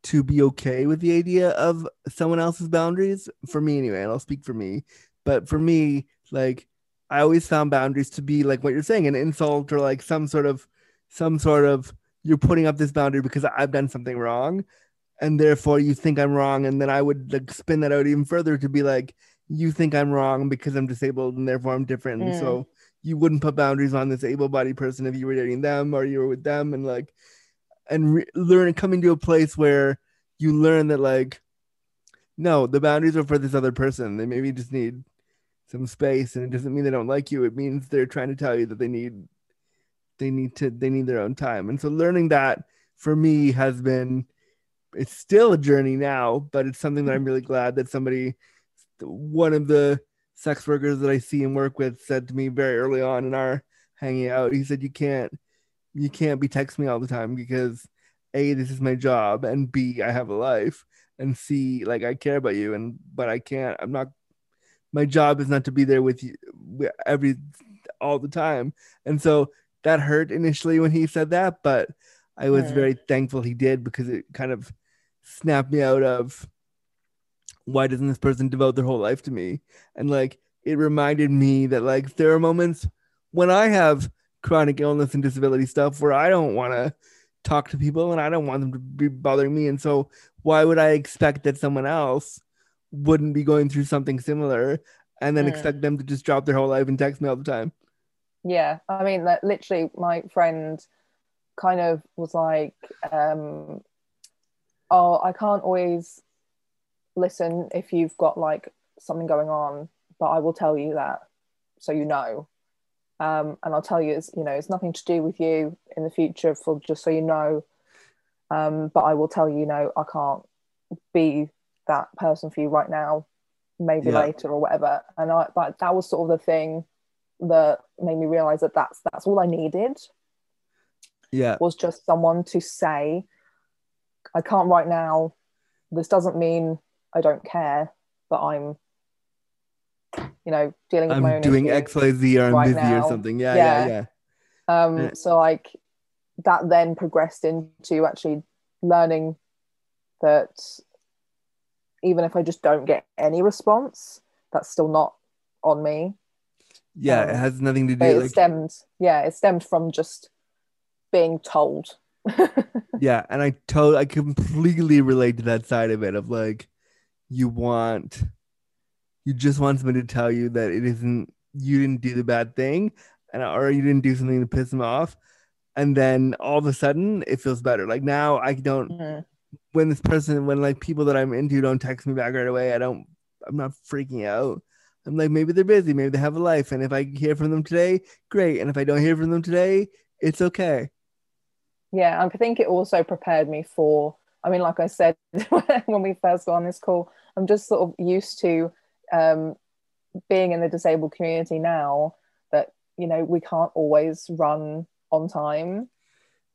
to be okay with the idea of someone else's boundaries. For me, anyway, and I'll speak for me. But for me, like, I always found boundaries to be like what you're saying, an insult or like some sort of some sort of you're putting up this boundary because I've done something wrong, and therefore you think I'm wrong, and then I would like spin that out even further to be like, you think I'm wrong because I'm disabled and therefore I'm different, and Mm. so you wouldn't put boundaries on this able-bodied person if you were dating them or you were with them and like and re- learn coming to a place where you learn that like no the boundaries are for this other person. They maybe just need some space and it doesn't mean they don't like you. It means they're trying to tell you that they need they need to they need their own time. And so learning that for me has been it's still a journey now but it's something that i'm really glad that somebody one of the sex workers that I see and work with said to me very early on in our hanging out, he said, You can't you can't be texting me all the time because A, this is my job, and B, I have a life, and see like I care about you, and but I can't, I'm not my job is not to be there with you every all the time. And so that hurt initially when he said that, but I was very thankful he did because it kind of snapped me out of why doesn't this person devote their whole life to me? And like it reminded me that like there are moments when I have chronic illness and disability stuff where I don't want to talk to people and I don't want them to be bothering me. And so why would I expect that someone else wouldn't be going through something similar and then Mm. expect them to just drop their whole life and text me all the time? Yeah, I mean, that literally, my friend kind of was like, um, "Oh, I can't always listen if you've got like something going on, but I will tell you that so you know." Um, and I'll tell you, it's you know, it's nothing to do with you in the future, for just so you know. Um, but I will tell you, you know, I can't be that person for you right now. Maybe Yeah. later or whatever. And I that that was sort of the thing that made me realize that that's that's all I needed Yeah. was just someone to say, I can't right now. This doesn't mean I don't care, but I'm, you know, dealing with my I'm own doing. X, Y, Z, or I'm right busy now. or something. Yeah, yeah, Yeah. yeah. Um, Yeah. so like that then progressed into actually learning that even if I just don't get any response, that's still not on me. Yeah, it Um, has nothing to do it like stemmed, yeah, it stemmed from just being told. (laughs) yeah, and I totally I completely relate to that side of it of like you want you just want somebody to tell you that it isn't you didn't do the bad thing and or you didn't do something to piss them off and then all of a sudden it feels better. Like now I don't Mm. when this person when like people that I'm into don't text me back right away, I don't I'm not freaking out. I'm like maybe they're busy, maybe they have a life and if I hear from them today, great. And if I don't hear from them today, it's okay. Yeah, I think it also prepared me for. I mean, like I said (laughs) when we first got on this call, I'm just sort of used to um, being in the disabled community now. That you know we can't always run on time.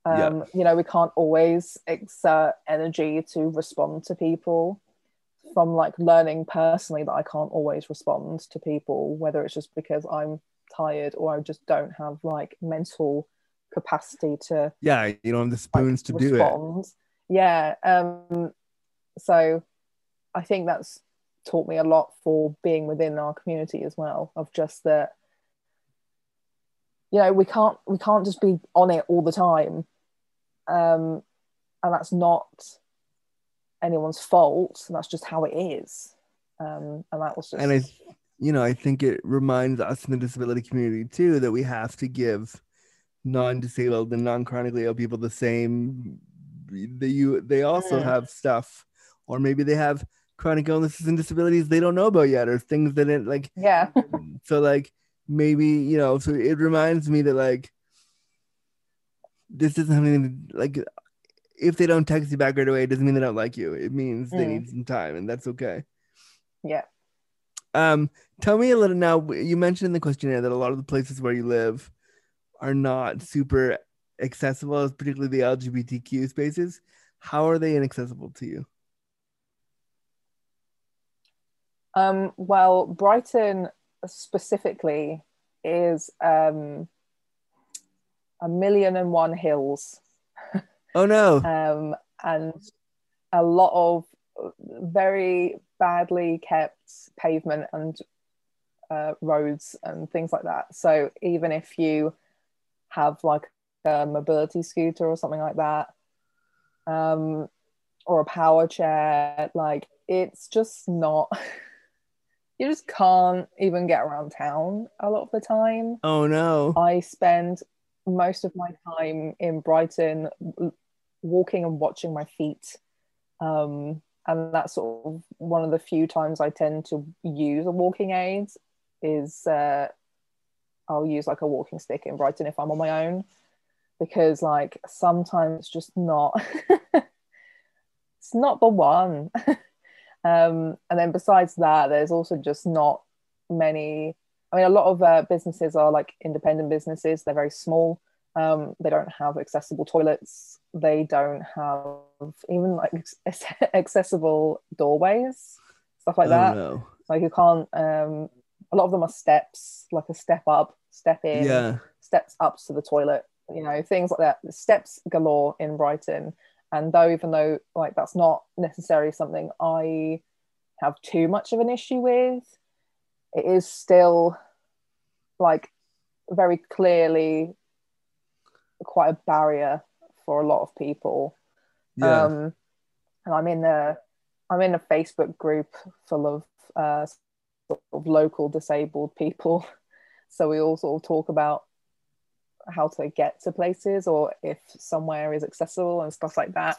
Yeah. Um, You know we can't always exert energy to respond to people. From like learning personally that I can't always respond to people, whether it's just because I'm tired or I just don't have like mental capacity to Yeah, you don't have the like, spoons to do it. respond. Yeah. Um, so I think that's taught me a lot for being within our community as well, of just that, you know, we can't we can't just be on it all the time. Um, and that's not anyone's fault. That's just how it is. Um, and that was just and I, you know, I think it reminds us in the disability community too that we have to give non-disabled and non-chronically ill people the same. They you they also Mm. have stuff, or maybe they have chronic illnesses and disabilities they don't know about yet, or things that it like. yeah. (laughs) so like maybe you know, so it reminds me that like this isn't something like if they don't text you back right away, it doesn't mean they don't like you. It means they Mm. need some time, and that's okay. Yeah. Um, tell me a little now. You mentioned in the questionnaire that a lot of the places where you live are not super accessible, particularly the LGBTQ spaces. How are they inaccessible to you? Um, well, Brighton specifically is um, a million and one hills Oh no. (laughs) um, and a lot of very badly kept pavement and uh, roads and things like that. So even if you have like a mobility scooter or something like that, um, or a power chair, like it's just not. (laughs) you just can't even get around town a lot of the time. Oh no. I spend most of my time in Brighton walking and watching my feet. Um, and that's sort of one of the few times I tend to use a walking aid is uh, I'll use like a walking stick in Brighton if I'm on my own because like sometimes it's just not (laughs) it's not the one. (laughs) um, and then besides that, there's also just not many I mean, a lot of uh, businesses are like independent businesses. They're very small. Um, they don't have accessible toilets. They don't have even like (laughs) accessible doorways, stuff like oh that. no. Like you can't. Um, a lot of them are steps, like a step up, step in, Yeah. steps up to the toilet. You know, things like that. Steps galore in Brighton. And though, even though like that's not necessarily something I have too much of an issue with, it is still like very clearly quite a barrier for a lot of people. Yeah. Um, and I'm in a I'm in a Facebook group full of uh, sort of local disabled people. (laughs) So we all sort of talk about how to get to places or if somewhere is accessible and stuff like that.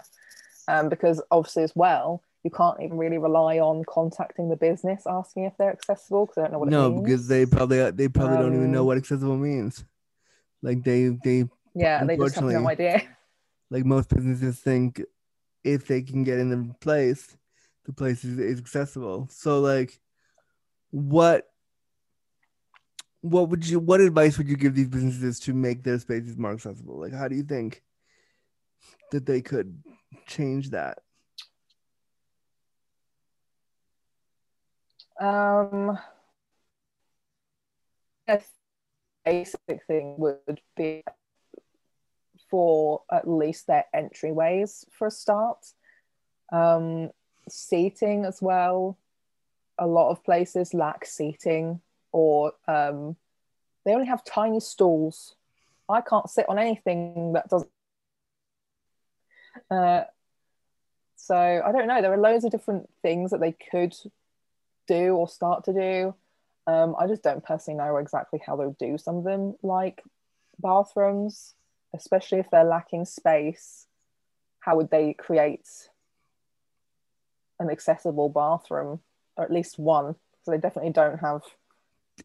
Um, because obviously as well, you can't even really rely on contacting the business asking if they're accessible because I don't know what no, it means. because they probably they probably don't even know Um, what accessible means. Like they they yeah, they just have no idea. (laughs) like most businesses think if they can get in the place, the place is, is accessible. So like what what would you what advice would you give these businesses to make their spaces more accessible? Like how do you think that they could change that? Um, a basic thing would be for at least their entryways for a start. Um, seating as well. A lot of places lack seating, or um, they only have tiny stools. I can't sit on anything that doesn't. Uh, so I don't know. There are loads of different things that they could do or start to do. Um, I just don't personally know exactly how they'll do some of them, like bathrooms, especially if they're lacking space. How would they create an accessible bathroom, or at least one? So they definitely don't have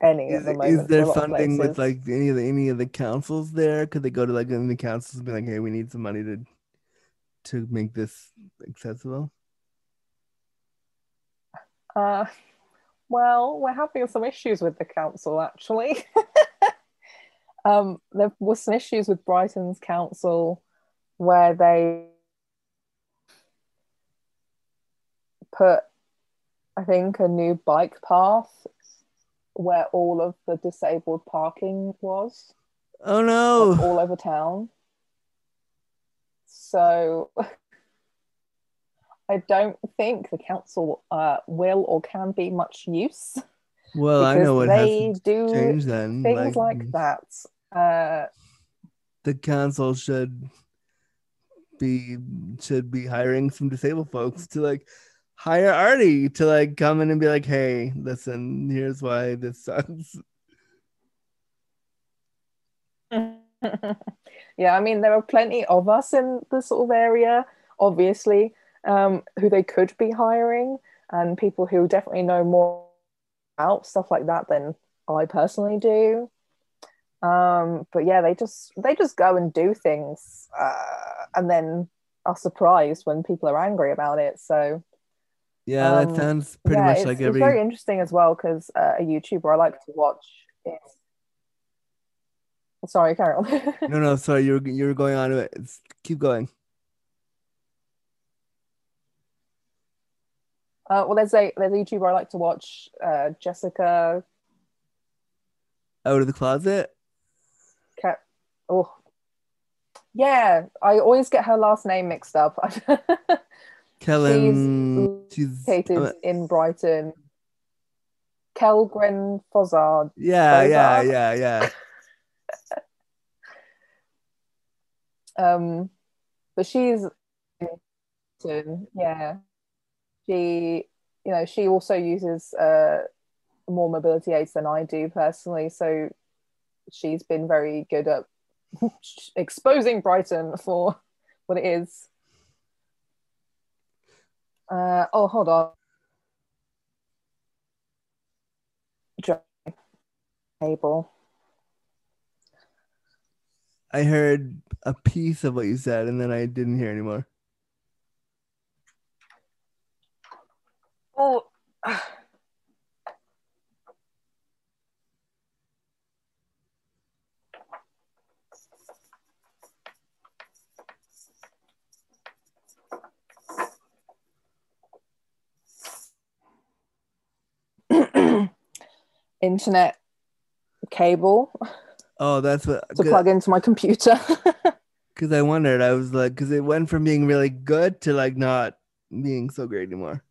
any Is, the is there a lot of funding with like any of the any of the councils there? Could they go to like any the councils and be like, hey, we need some money to to make this accessible? Uh, well, we're having some issues with the council actually. (laughs) um, there was some issues with Brighton's council where they put, I think, a new bike path where all of the disabled parking was Oh like, no. all over town. So (laughs) I don't think the council uh, will or can be much use Well, I know what they do change then. things like, that. Uh, the council should be should be hiring some disabled folks to like hire Artie to like come in and be like, hey, listen, here's why this sucks. (laughs) yeah, I mean, there are plenty of us in the sort of area, obviously, um, who they could be hiring, and people who definitely know more about stuff like that than I personally do. Um, but yeah, they just they just go and do things, uh, and then are surprised when people are angry about it. So Yeah, Um, that sounds pretty yeah, much it's, like it's every very interesting as well because uh, a YouTuber I like to watch is. Sorry, carry on. (laughs) no no sorry you're you're going on it. It's, keep going. Uh, well, there's a there's a YouTuber I like to watch, uh, Jessica Out of the closet. Cat. Oh, Yeah, I always get her last name mixed up. (laughs) Kellen. She's, located uh, in Brighton. Kellgren Fozard. yeah, yeah, Bozard. yeah, yeah. (laughs) Um, but she's yeah. She, you know, she also uses uh more mobility aids than I do personally. So she's been very good at (laughs) exposing Brighton for what it is. Uh, oh, hold on. Dry Cable. I heard a piece of what you said, and then I didn't hear anymore. Oh, (sighs) internet cable Oh, that's what. to plug into my computer. (laughs) Because I wondered, I was like, because it went from being really good to like not being so great anymore.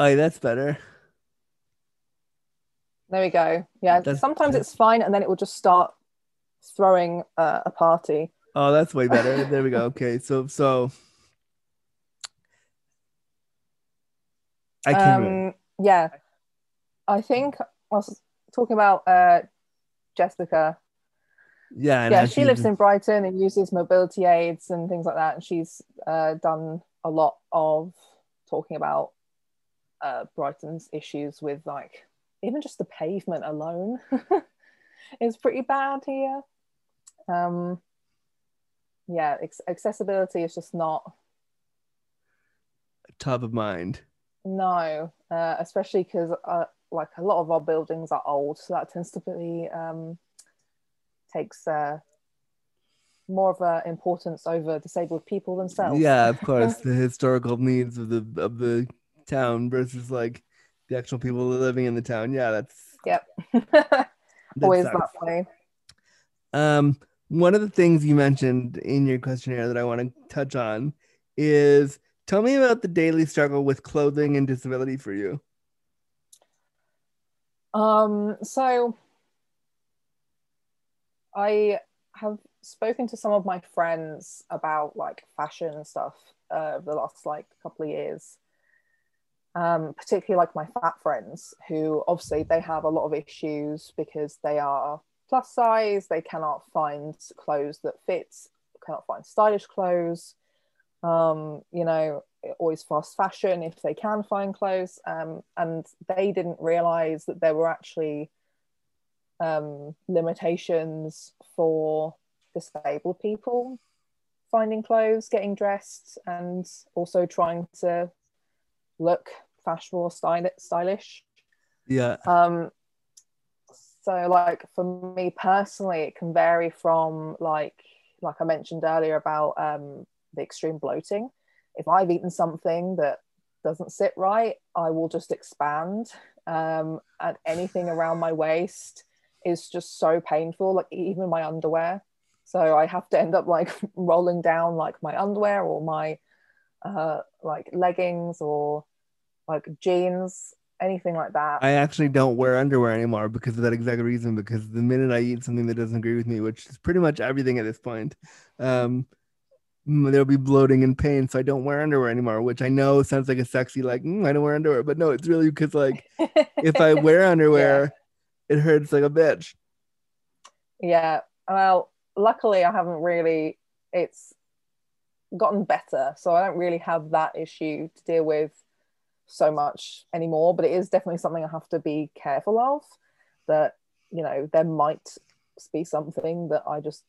Oh, that's better. There we go. Yeah, That's- sometimes it's fine, and then it will just start throwing uh, a party. Oh, that's way better. there we go. Okay, so so I can. Um, yeah, I think I was talking about uh, Jessica. yeah, yeah, she lives in Brighton and uses mobility aids and things like that. And she's uh, done a lot of talking about uh, Brighton's issues with like even just the pavement alone (laughs) is pretty bad here. Um, yeah, ex- accessibility is just not top of mind. no, uh, especially because uh, like a lot of our buildings are old, so that tends to be um, takes uh, more of a importance over disabled people themselves. Yeah, of (laughs) course, the historical needs of the of the town versus like the actual people living in the town. Yeah, that's Yep. (laughs) that Always sucks. that way. Um, one of the things you mentioned in your questionnaire that I want to touch on is tell me about the daily struggle with clothing and disability for you. Um, so I have spoken to some of my friends about like fashion and stuff uh, over the last like couple of years. Um, particularly like my fat friends who obviously they have a lot of issues because they are plus size, they cannot find clothes that fit, cannot find stylish clothes. Um, you know, always fast fashion if they can find clothes. Um, and they didn't realize that there were actually um, limitations for disabled people finding clothes, getting dressed, and also trying to look fashionable, styli- stylish. Yeah. Um, so, like for me personally, it can vary from like like I mentioned earlier about um, the extreme bloating. If I've eaten something that doesn't sit right, I will just expand, um, and anything around my waist is just so painful. Like even my underwear. So I have to end up like (laughs) rolling down like my underwear or my uh, like leggings or like jeans, anything like that. I actually don't wear underwear anymore because of that exact reason. Because the minute I eat something that doesn't agree with me, which is pretty much everything at this point, um, there'll be bloating and pain. So I don't wear underwear anymore, which I know sounds like a sexy, like, mm, I don't wear underwear. But no, it's really because, like, (laughs) if I wear underwear, it hurts like a bitch. yeah, well, luckily I haven't really. It's gotten better, so I don't really have that issue to deal with so much anymore. But it is definitely something I have to be careful of. That you know there might be something that I just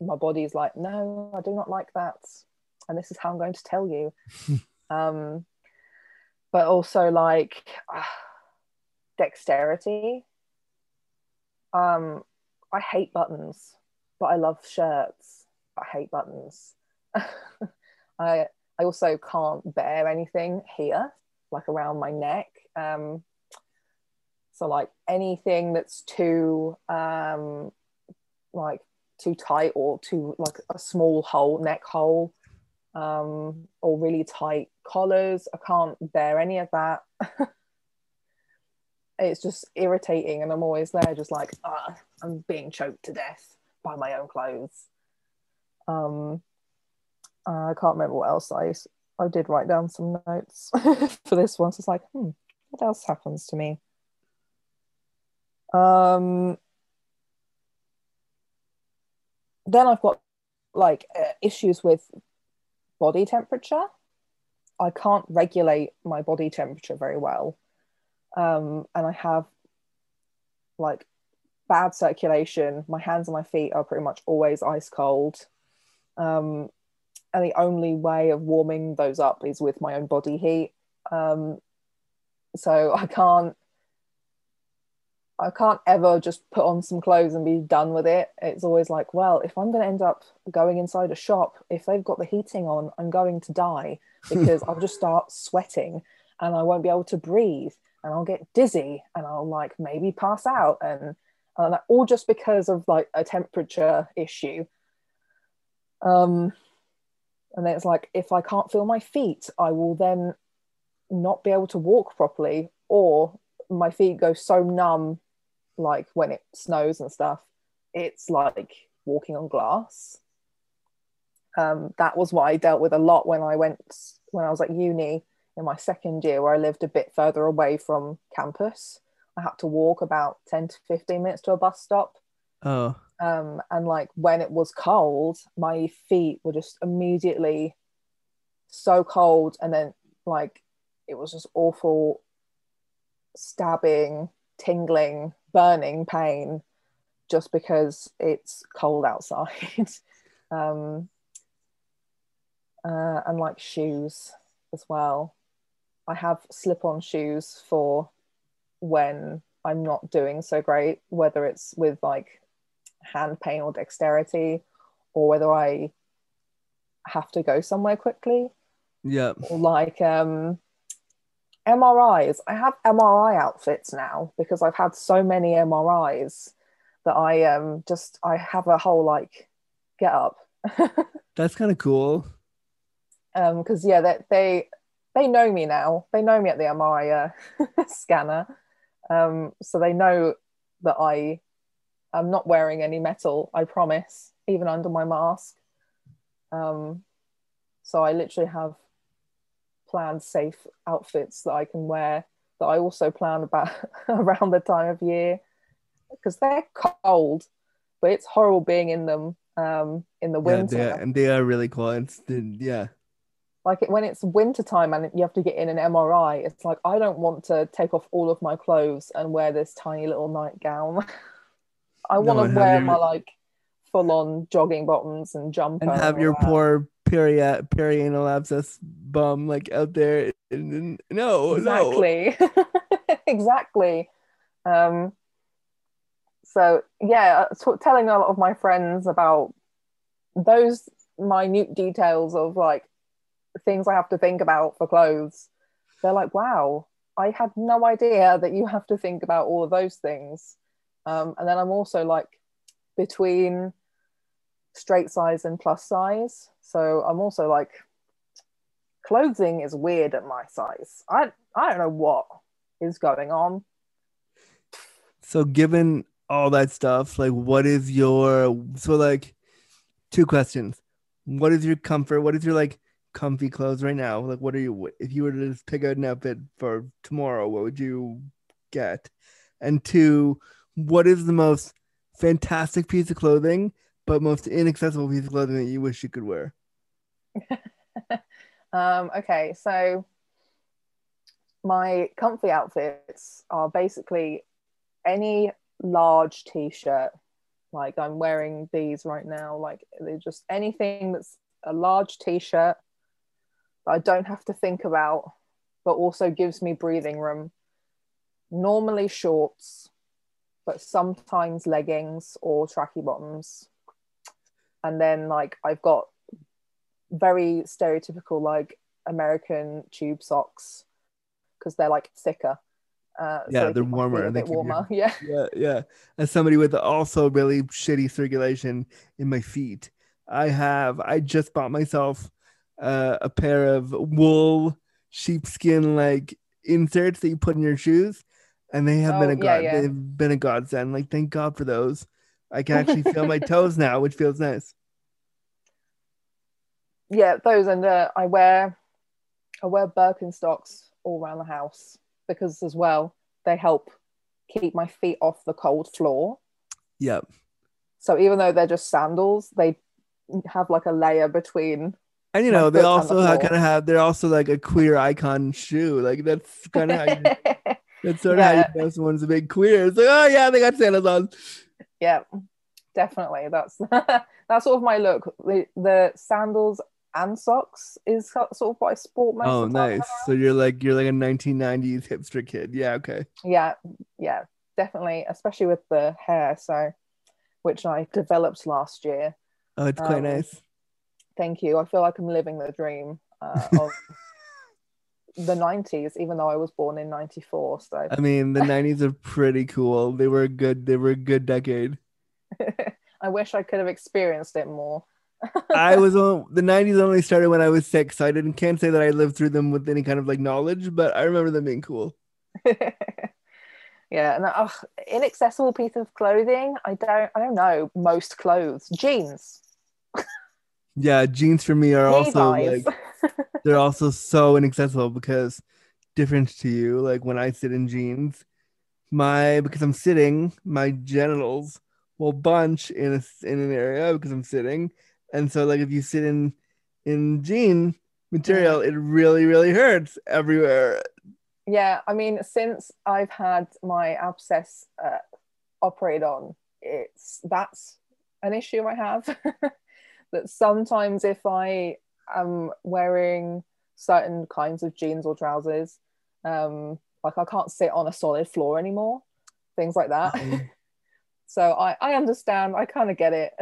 my body is like, no, I do not like that, and this is how I'm going to tell you. (laughs) Um, but also like (sighs) dexterity. Um, I hate buttons, but I love shirts. I hate buttons. (laughs) I I also can't bear anything here, like around my neck. Um, so like anything that's too um, like too tight or too like a small hole, neck hole, um, or really tight collars. I can't bear any of that. (laughs) it's just irritating, and I'm always there, just like, ah, I'm being choked to death by my own clothes. Um, I can't remember what else I I did write down some notes (laughs) for this one. So it's like, hmm, what else happens to me? Um, then I've got like uh, issues with body temperature. I can't regulate my body temperature very well. Um, and I have like bad circulation. My hands and my feet are pretty much always ice cold. Um, and the only way of warming those up is with my own body heat. Um, so I can't I can't ever just put on some clothes and be done with it. It's always like, well, if I'm going to end up going inside a shop, if they've got the heating on, I'm going to die (laughs) because I'll just start sweating and I won't be able to breathe and I'll get dizzy and I'll like maybe pass out and, and all just because of like a temperature issue. Um, and then it's like, if I can't feel my feet, I will then not be able to walk properly or my feet go so numb like when it snows and stuff, it's like walking on glass. Um, that was what I dealt with a lot when I went when I was at uni in my second year, where I lived a bit further away from campus. I had to walk about 10 to 15 minutes to a bus stop. Oh. Um, and like when it was cold, my feet were just immediately so cold. And then like it was just awful stabbing, tingling burning pain just because it's cold outside. (laughs) um, uh, and like shoes as well. I have slip on shoes for when I'm not doing so great, whether it's with like hand pain or dexterity, or whether I have to go somewhere quickly. Yeah. Or like um MRIs. I have MRI outfits now because I've had so many MRIs that I um just I have a whole like get up. (laughs) That's kind of cool. Um, because yeah, they, they they know me now. They know me at the MRI uh, (laughs) scanner. Um, so they know that I am not wearing any metal. I promise, even under my mask. Um, so I literally have planned safe outfits that I can wear that I also plan about (laughs) around the time of year because they're cold, but it's horrible being in them um, in the winter. Yeah, and they are really cold. yeah. Like when it's winter time and you have to get in an MRI, it's like I don't want to take off all of my clothes and wear this tiny little nightgown. (laughs) I want to no, wear your... my like full on jogging bottoms and jumper and have your that. poor period perianal abscess bum like out there no exactly no. (laughs) exactly um so yeah uh, t- telling a lot of my friends about those minute details of like things i have to think about for clothes they're like wow i had no idea that you have to think about all of those things um, and then i'm also like between straight size and plus size. So I'm also like, clothing is weird at my size. I I don't know what is going on. So given all that stuff, like what is your so like two questions. What is your comfort? What is your like comfy clothes right now? Like what are you if you were to just pick out an outfit for tomorrow, what would you get? And two, what is the most fantastic piece of clothing but most inaccessible piece of clothing that you wish you could wear? (laughs) um, okay, so my comfy outfits are basically any large t-shirt. Like I'm wearing these right now. Like they're just anything that's a large t-shirt that I don't have to think about, but also gives me breathing room. Normally shorts, but sometimes leggings or tracky bottoms. And then like I've got very stereotypical like American tube socks because they're like thicker. Uh, so Yeah, they they're warmer A and they bit keep your- warmer. (laughs) Yeah. yeah, yeah. As somebody with also really shitty circulation in my feet, I have. I just bought myself uh, a pair of wool sheepskin like inserts that you put in your shoes, and they have been Oh, a god. yeah. They've been a godsend. Like, thank God for those. I can actually feel my (laughs) toes now, which feels nice. yeah those and uh, i wear i wear birkenstocks all around the house because as well they help keep my feet off the cold floor Yep. so even though they're just sandals they have like a layer between And you know, they the also floor. kind of have. They're also like a queer icon shoe. Like that's kind of. (laughs) That's sort of how you know someone's a big queer. It's like, oh yeah, they got sandals on. yeah definitely that's (laughs) that's sort of my look the, the sandals and socks is sort of what i sport most Oh, of the time nice. So you're like you're like a 1990s hipster kid. Yeah. Okay. yeah yeah definitely especially with the hair so which i developed last year Oh, it's quite Um, nice. thank you i feel like i'm living the dream uh, of (laughs) the 90s even though i was born in 94 so I mean, the 90s are pretty cool. They were a good. They were a good decade. (laughs) i wish i could have experienced it more (laughs) I was on the 90s only started when I was six, so I didn't can't say that I lived through them with any kind of like knowledge, but I remember them being cool. (laughs) yeah and ugh, inaccessible piece of clothing i don't i don't know most clothes jeans Yeah, jeans for me are also like they're also so inaccessible because different to you. Like when i sit in jeans my because i'm sitting my genitals will bunch in a, in an area because i'm sitting. And so like if you sit in in jean material it really really hurts everywhere. Yeah i mean since i've had my abscess uh, operated on it's that's an issue i have. (laughs) That sometimes if i am wearing certain kinds of jeans or trousers. Um like i can't sit on a solid floor anymore things like that. (laughs) Um, so i i understand. I kind of get it.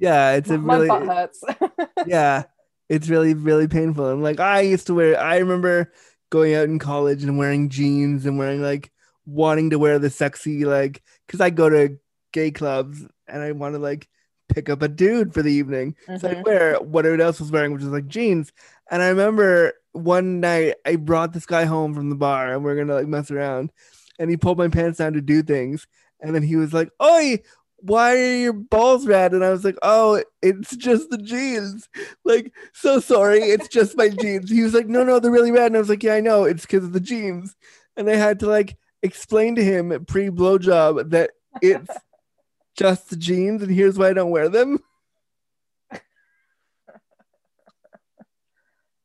Yeah it's a (laughs) really my butt hurts. (laughs) Yeah it's really really painful. And like i used to wear i remember going out in college and wearing jeans and wearing like wanting to wear the sexy like because i go to gay clubs and i want to like pick up a dude for the evening so i wear what everyone else was wearing which is like jeans and i remember one night i brought this guy home from the bar and we are gonna like mess around and he pulled my pants down to do things and then he was like oi why are your balls red? And I was like, oh, it's just the jeans. Like, so sorry, it's just my (laughs) jeans. He was like, no, no, they're really red. And I was like, yeah, I know, it's because of the jeans. And I had to like explain to him pre blowjob that it's just the jeans, and here's why I don't wear them. (laughs)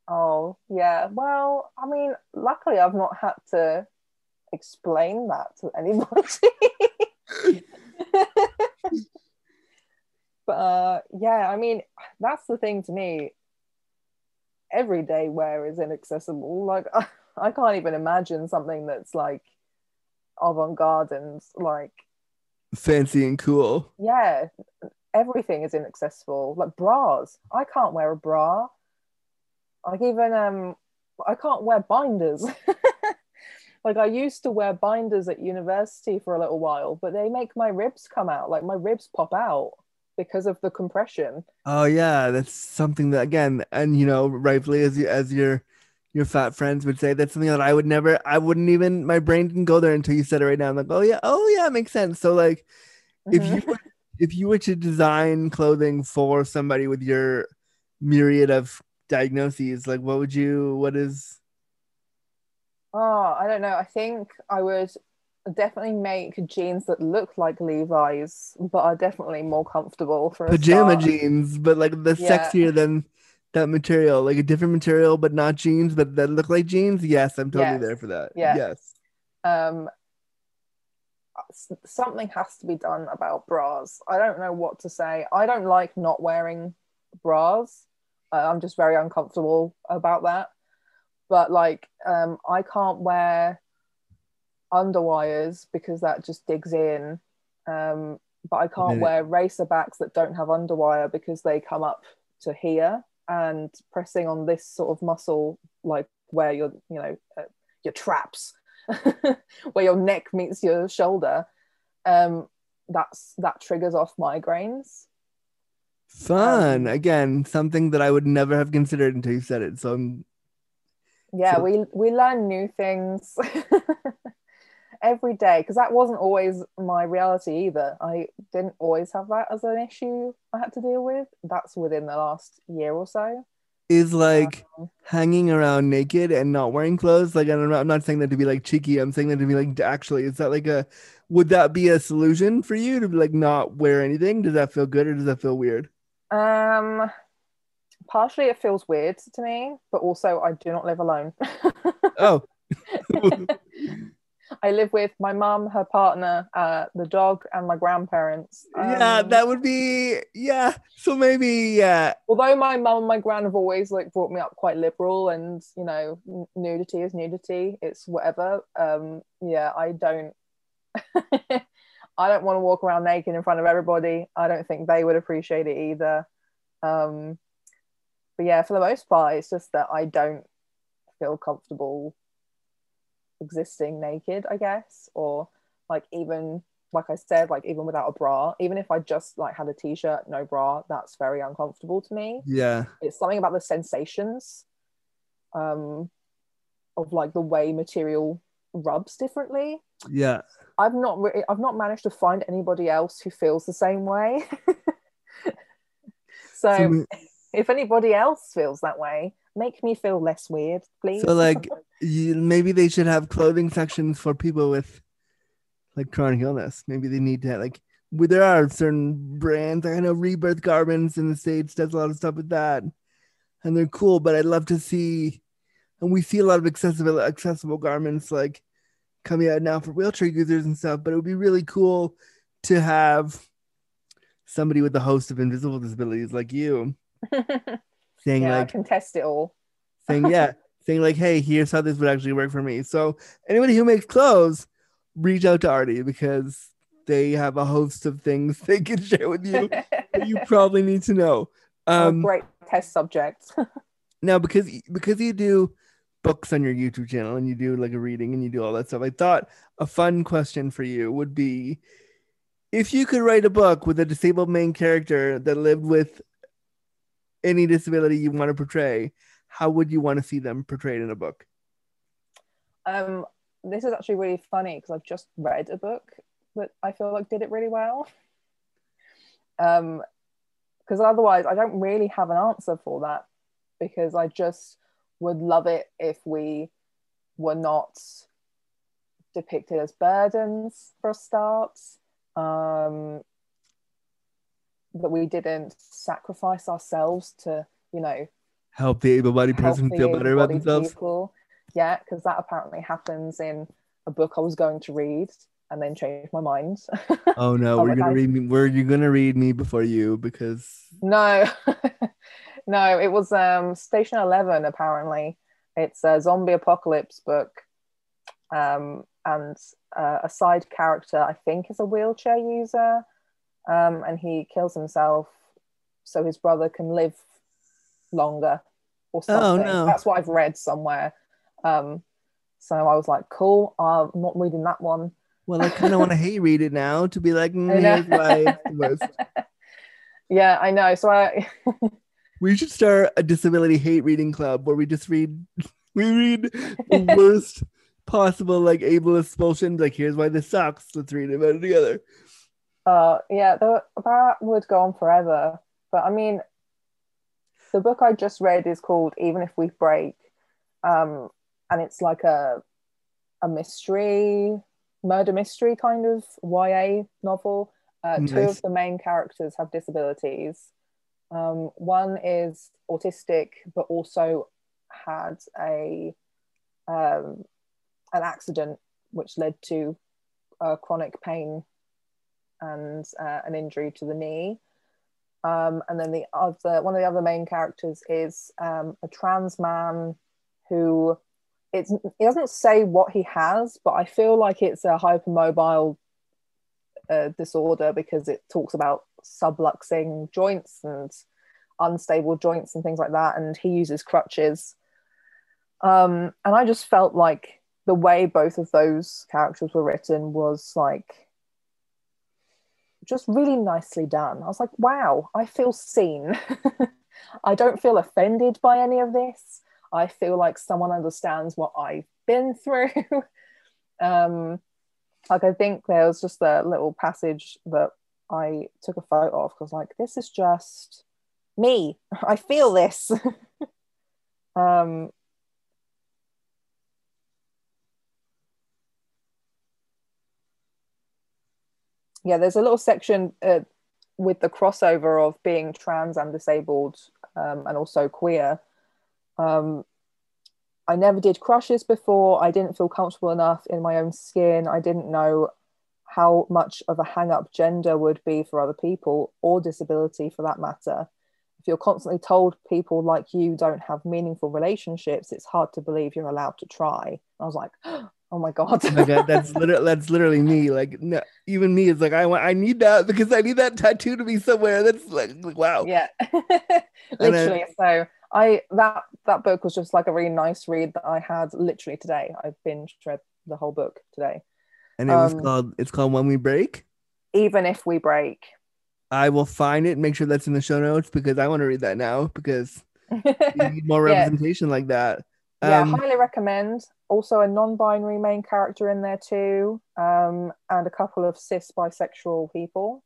Oh, yeah. Well, I mean, luckily I've not had to explain that to anybody. (laughs) but uh, yeah, I mean, that's the thing to me. Everyday wear is inaccessible. Like, (laughs) I can't even imagine something that's like avant garde and like, Fancy and cool. yeah, everything is inaccessible. Like bras, I can't wear a bra. Like even um, I can't wear binders. (laughs) like I used to wear binders at university for a little while, but they make my ribs come out. Like my ribs pop out because of the compression. Oh yeah, that's something that again, and you know, rightfully as you as your your fat friends would say, that's something that I would never, I wouldn't even, my brain didn't go there until you said it right now. I'm like, oh yeah, oh yeah, it makes sense. So like, if Mhm. you were, if you were to design clothing for somebody with your myriad of diagnoses, like what would you, what is, Oh, I don't know. I think I would definitely make jeans that look like Levi's, but are definitely more comfortable for a pajama start. jeans, but like the Yeah. sexier than that material, like a different material, but not jeans, but that look like jeans. Yes, I'm totally Yes. there for that. Yeah. Yes. um something has to be done about bras i don't know what to say i don't like not wearing bras i'm just very uncomfortable about that but like um, I can't wear underwires because that just digs in. Um, but I can't wear racer backs that don't have underwire because they come up to here and pressing on this sort of muscle, like where your you know uh, your traps, (laughs) where your neck meets your shoulder. Um, that's that triggers off migraines. Fun. Um, Again, something that I would never have considered until you said it. So I'm yeah So- we we learn new things (laughs) every day because that wasn't always my reality either i didn't always have that as an issue i had to deal with that's within the last year or so is like Um, hanging around naked and not wearing clothes. Like I'm not, know, I'm not saying that to be like cheeky. I'm saying that to be like actually. Is that like a would that be a solution for you to like not wear anything? Does that feel good or does that feel weird? um partially it feels weird to me but also i do not live alone (laughs) Oh, (laughs) (laughs) i live with my mum her partner uh the dog and my grandparents yeah, Um, that would be yeah. So maybe yeah. although my mum and my gran have always like brought me up quite liberal and you know n- nudity is nudity it's whatever um yeah i don't (laughs) i don't want to walk around naked in front of everybody i don't think they would appreciate it either um but yeah for the most part it's just that i don't feel comfortable existing naked i guess or like even like I said, like even without a bra, even if I just like had a t-shirt, no bra, that's very uncomfortable to me. Yeah. It's something about the sensations um of like the way material rubs differently. Yeah. I've not really I've not managed to find anybody else who feels the same way. (laughs) so So, we- (laughs) if anybody else feels that way, make me feel less weird, please. so like (laughs) you, maybe they should have clothing sections for people with like chronic illness. Maybe they need to like there are certain brands. I know Rebirth Garments in the States does a lot of stuff with that. And they're cool, but I'd love to see and we see a lot of accessible accessible garments like coming out now for wheelchair users and stuff, but it would be really cool to have somebody with a host of invisible disabilities like you (laughs) saying yeah, like I can test it all. saying yeah (laughs) saying like hey here's how this would actually work for me so anybody who makes clothes reach out to artie because they have a host of things (laughs) they can share with you that you (laughs) probably need to know um great test subject. now because because you do books on your youtube channel and you do like a reading and you do all that stuff i thought a fun question for you would be if you could write a book with a disabled main character that lived with any disability you want to portray how would you want to see them portrayed in a book Um, this is actually really funny because I've just read a book that I feel like did it really well. Um, because otherwise I don't really have an answer for that because I just would love it if we were not depicted as burdens for a start. Um, that we didn't sacrifice ourselves to, you know, help the able-bodied person feel better about themselves people. Yeah, because that apparently happens in a book I was going to read and then changed my mind. (laughs) oh no (laughs) Oh we're gonna God. read me were you gonna read me before you because no, (laughs) no, it was um, Station Eleven. Apparently, it's a zombie apocalypse book, um, and uh, a side character I think is a wheelchair user, um, and he kills himself so his brother can live longer or Oh, something. no. That's what I've read somewhere. Um, so I was like, cool. I'm not reading that one. well i kind of want to hate read it now to be like (laughs) mm, I here's why it's. (laughs) Yeah, I know. So I (laughs) we should start a disability hate reading club where we just read we read the worst possible like ableist bullshit like here's why this sucks let's read about it together Uh, yeah, the, that would go on forever. But I mean, the book I just read is called Even If We Break, um, and it's like a a mystery, murder mystery kind of YA novel. Uh, Two of the main characters have disabilities. Um, one is autistic, but also had a um, an accident which led to uh, chronic pain and uh, an injury to the knee. Um, and then the other one of the other main characters is um, a trans man who it's it doesn't say what he has, but I feel like it's a hypermobile uh, disorder because it talks about subluxing joints and unstable joints and things like that, and he uses crutches. Um, and I just felt like the way both of those characters were written was like just really nicely done. I was like, wow, I feel seen. (laughs) I don't feel offended by any of this. I feel like someone understands what I've been (laughs) through. um, like I think there was just a little passage that I took a photo of because like this is just me. (laughs) I feel this. um, yeah, there's a little section uh, with the crossover of being trans and disabled um, and also queer. Um, I never did crushes before. I didn't feel comfortable enough in my own skin. I didn't know how much of a hang up gender would be for other people or disability for that matter. If you're constantly told people like you don't have meaningful relationships, it's hard to believe you're allowed to try. I was like, (gasps) my god, oh my god, that's literally that's literally me. Like no, even me is like I want I need that because I need that tattoo to be somewhere. That's like, like wow. Yeah, (laughs) literally. so I that that book was just like a really nice read that I had literally today. I binged read the whole book today. And it was um, called it's called When We Break. Even if we break. I will find it, make sure that's in the show notes because I want to read that now because (laughs) you need more representation yeah. like that. Yeah, um, highly recommend. Also, a non-binary main character in there too, um, and a couple of cis bisexual people.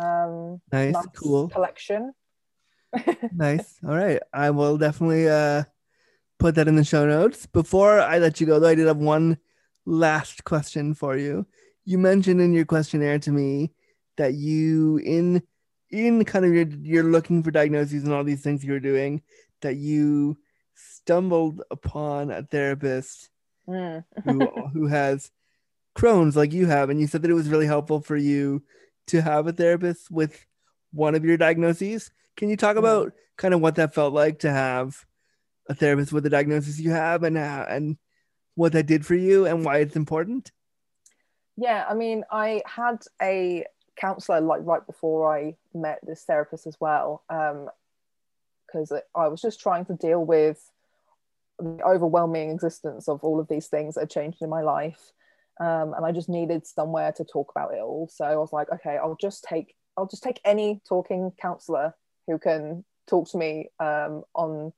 Um, nice, nice cool collection (laughs) nice. All right. I will definitely uh put that in the show notes. Before I let you go, though, I did have one last question for you. You mentioned in your questionnaire to me that you in in kind of your you're looking for diagnoses and all these things you're doing that you stumbled upon a therapist mm. who (laughs) who has Crohn's like you have, and you said that it was really helpful for you to have a therapist with one of your diagnoses. Can you talk about kind of what that felt like to have a therapist with the diagnosis you have and uh, and what that did for you and why it's important? Yeah, I mean, I had a counselor like right before I met this therapist as well, because um, I was just trying to deal with the overwhelming existence of all of these things that had changed in my life. Um, and I just needed somewhere to talk about it all. So I was like, okay, I'll just take I'll just take any talking counselor who can talk to me um, on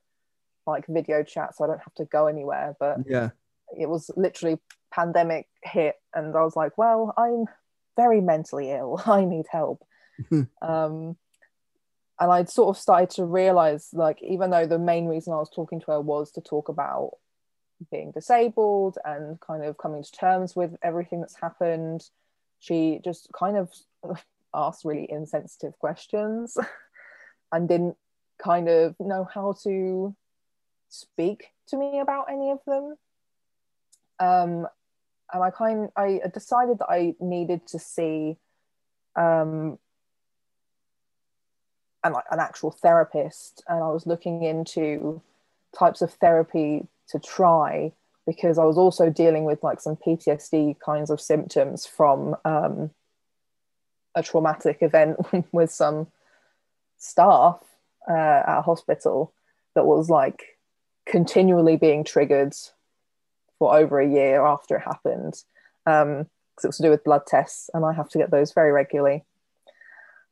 like video chat so I don't have to go anywhere. But yeah, it was literally pandemic hit and I was like, well, I'm very mentally ill. (laughs) I need help. (laughs) um, and I'd sort of started to realize, like, even though the main reason I was talking to her was to talk about being disabled and kind of coming to terms with everything that's happened, she just kind of (laughs) asked really insensitive questions. (laughs) and didn't kind of know how to speak to me about any of them. Um, and I kind I decided that I needed to see um, an, an actual therapist, and I was looking into types of therapy to try because I was also dealing with like some PTSD kinds of symptoms from um, a traumatic event (laughs) with some staff uh, at a hospital that was like continually being triggered for over a year after it happened because um, it was to do with blood tests and I have to get those very regularly.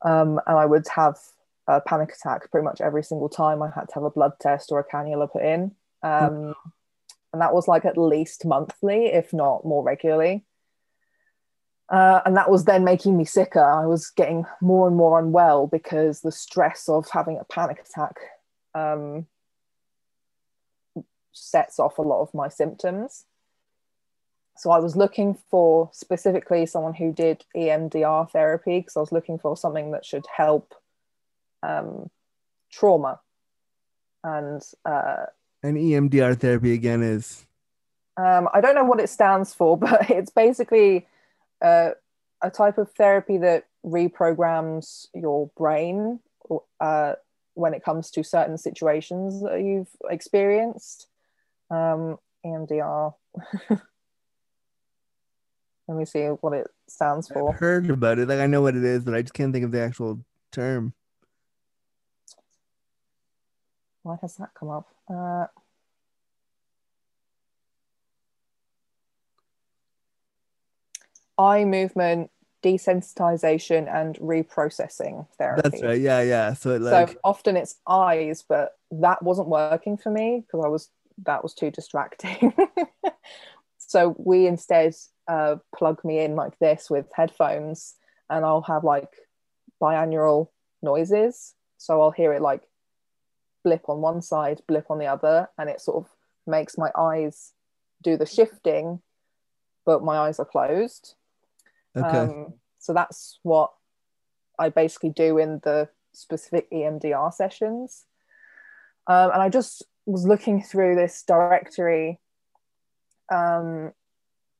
Um, and I would have a panic attack pretty much every single time I had to have a blood test or a cannula put in. Um, and that was like at least monthly, if not more regularly. Uh, and that was then making me sicker. I was getting more and more unwell because the stress of having a panic attack um, sets off a lot of my symptoms. So I was looking for specifically someone who did EMDR therapy because I was looking for something that should help um, trauma. And uh, and EMDR therapy again is. Um, I don't know what it stands for, (laughs) but it's basically uh, a type of therapy that reprograms your brain uh, when it comes to certain situations that you've experienced. Um, EMDR. (laughs) Let me see what it stands I've for. heard about it. Like I know what it is, but I just can't think of the actual term. Why has that come up? Uh, eye movement desensitization and reprocessing therapy. That's right. Yeah, yeah. So it so often it's eyes, but that wasn't working for me because I was that was too distracting. (laughs) so we instead uh, plug me in like this with headphones, and I'll have like binaural noises. So I'll hear it like blip on one side, blip on the other, and it sort of makes my eyes do the shifting, but my eyes are closed. okay. Um, so that's what I basically do in the specific EMDR sessions. Um, and I just was looking through this directory um,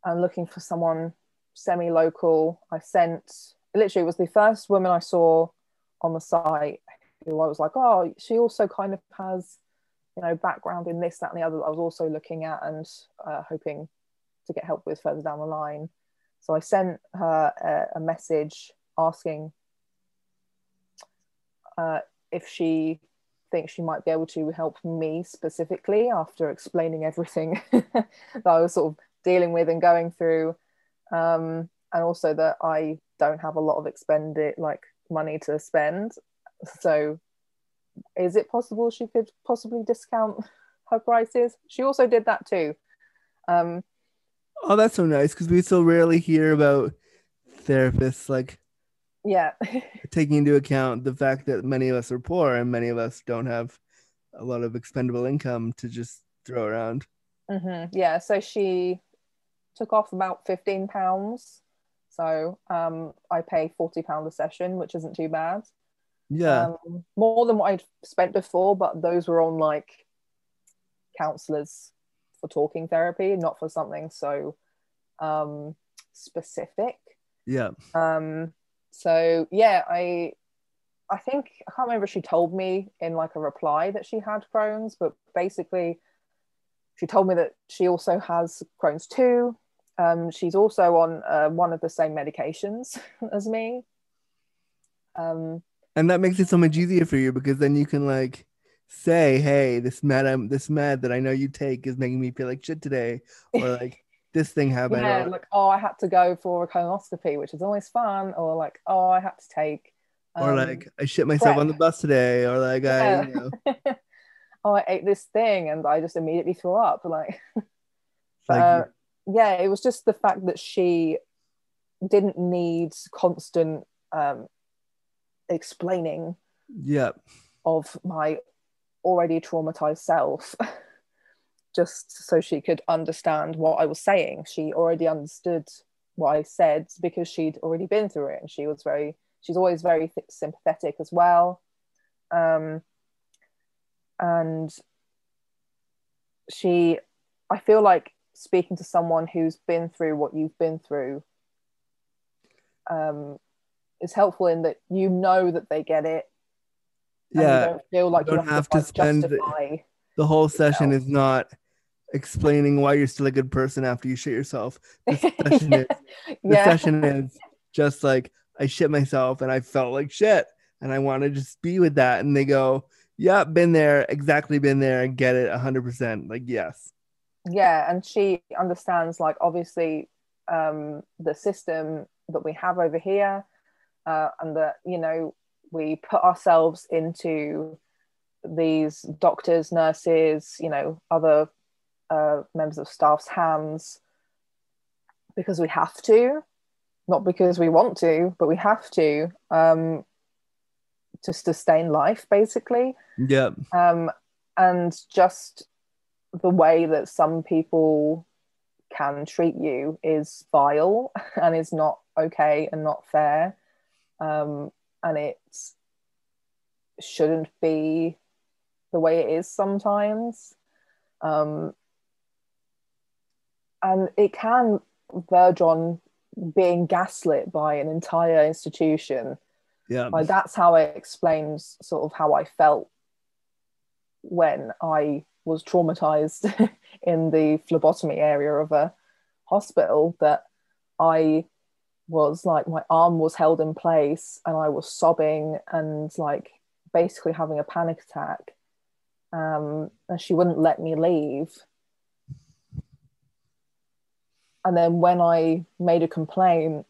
and looking for someone semi local. I sent, literally, it was the first woman I saw on the site who I was like, oh, she also kind of has, you know, background in this, that, and the other that I was also looking at and uh, hoping to get help with further down the line. So I sent her a, a message asking uh, if she thinks she might be able to help me specifically after explaining everything (laughs) that I was sort of dealing with and going through, um, and also that I don't have a lot of expended like money to spend. So, is it possible she could possibly discount (laughs) her prices? She also did that too. Um, Oh, that's so nice because we so rarely hear about therapists like yeah. (laughs) taking into account the fact that many of us are poor and many of us don't have a lot of expendable income to just throw around. hmm Yeah, so she took off about fifteen pounds. So um, I pay forty pound a session, which isn't too bad. Yeah. Um, more than what I'd spent before, but those were on like counselors for talking therapy, not for something so um, specific. yeah. Um, so yeah, I I think I can't remember if she told me in like a reply that she had Crohn's, but basically she told me that she also has Crohn's too. Um, she's also on uh, one of the same medications (laughs) as me. Um, And that makes it so much easier for you because then you can like say, "Hey, this mad I'm this mad that I know you take is making me feel like shit today," or like (laughs) this thing happened. yeah, or- like oh, I had to go for a colonoscopy, which is always fun, or like oh, I had to take, or um, like I shit myself on the bus today, or like I, you know, (laughs) oh, I ate this thing and I just immediately threw up. Like, (laughs) like uh, yeah, it was just the fact that she didn't need constant um, explaining yeah, of my already traumatized self, (laughs) just so she could understand what I was saying. She already understood what I said because she'd already been through it, and she was very, she's always very th- sympathetic as well. Um, and she, I feel like speaking to someone who's been through what you've been through um, is helpful in that you know that they get it yeah. don't feel like you, don't have, have to to, spend the- The whole session is not explaining why you're still a good person after you shit yourself. The session is (laughs) the yeah, session is just like I shit myself and I felt like shit and I want to just be with that. And they go, Yeah, been there, exactly been there, and get it hundred percent. Like, yes. yeah, and she understands like obviously um, the system that we have over here, uh, and that you know we put ourselves into these doctors, nurses, you know, other uh, members of staff's hands because we have to, not because we want to, but we have to um, to sustain life, basically. Yeah. um, and just the way that some people can treat you is vile (laughs) and is not okay and not fair um, and it shouldn't be the way it is sometimes um, and it can verge on being gaslit by an entire institution Yeah. like that's how it explains sort of how I felt when I was traumatized (laughs) in the phlebotomy area of a hospital that I was like my arm was held in place and I was sobbing and like basically having a panic attack. Um, and she wouldn't let me leave. And then when I made a complaint,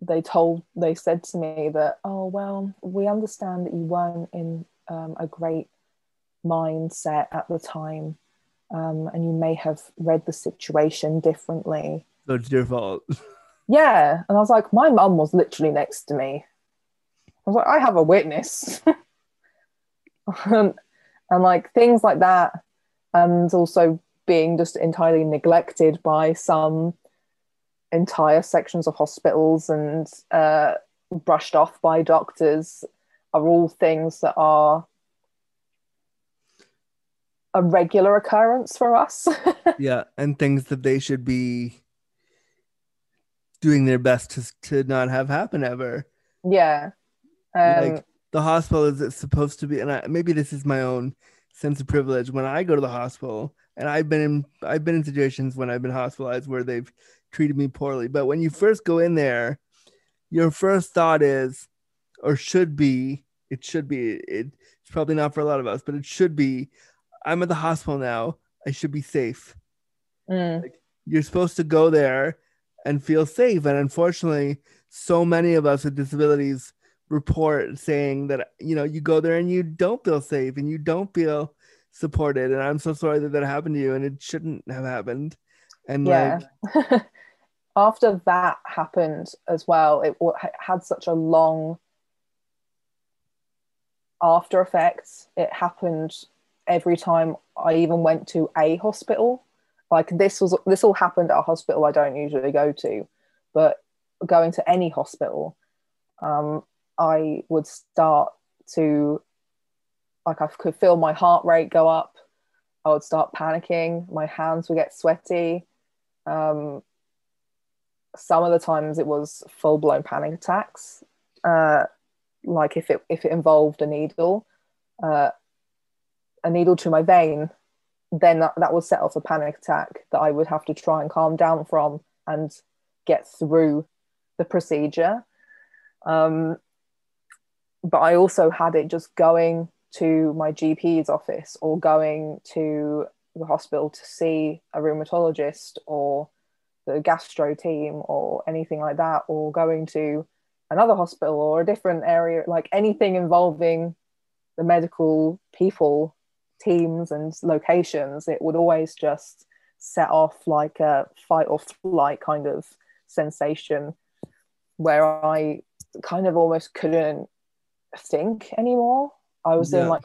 they told they said to me that oh well we understand that you weren't in um, a great mindset at the time um, and you may have read the situation differently it's your fault. (laughs) yeah. And i was like my mum was literally next to me. I was like i have a witness. And, (laughs) and like things like that. And also being just entirely neglected by some entire sections of hospitals and uh, brushed off by doctors are all things that are a regular occurrence for us. (laughs) yeah, and things that they should be doing their best to to not have happen ever. yeah. Um, like the hospital is supposed to be, and I, maybe this is my own sense of privilege. When I go to the hospital, and I've been in I've been in situations when I've been hospitalized where they've treated me poorly. But when you first go in there, your first thought is, or should be, it should be, it, it's probably not for a lot of us, but it should be, I'm at the hospital now. I should be safe. mm, You're supposed to go there and feel safe. And unfortunately, so many of us with disabilities report saying that, you know, you go there and you don't feel safe and you don't feel supported. And I'm so sorry that that happened to you and it shouldn't have happened. And yeah. like, (laughs) After that happened as well, it had such a long after effects. It happened every time I even went to a hospital. Like this was this all happened at a hospital I don't usually go to, but going to any hospital, um, I would start to like I could feel my heart rate go up. I would start panicking. My hands would get sweaty. Um, some of the times it was full blown panic attacks. Uh, like if it if it involved a needle, uh, a needle to my vein, then that, that would set off a panic attack that I would have to try and calm down from and get through the procedure. Um, but I also had it just going to my GP's office or going to the hospital to see a rheumatologist or the gastro team or anything like that, or going to another hospital or a different area, like anything involving the medical people, teams, and locations, it would always just set off like a fight or flight kind of sensation where I kind of almost couldn't think anymore. I was Yeah. in like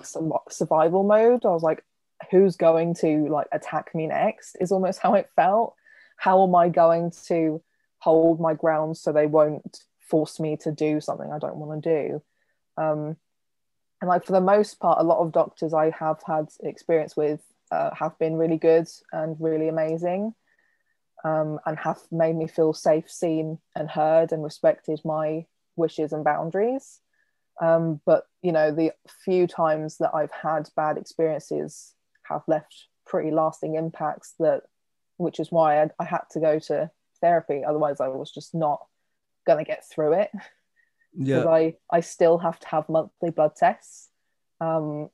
survival mode. I was like, who's going to like attack me next? Is almost how it felt. How am I going to hold my ground so they won't force me to do something I don't want to do? Um, and like for the most part, a lot of doctors I have had experience with uh, have been really good and really amazing. Um, and have made me feel safe, seen, and heard, and respected my wishes and boundaries. Um, but you know, the few times that I've had bad experiences have left pretty lasting impacts. That, which is why I, I had to go to therapy. Otherwise, I was just not going to get through it because yeah, I I still have to have monthly blood tests, um,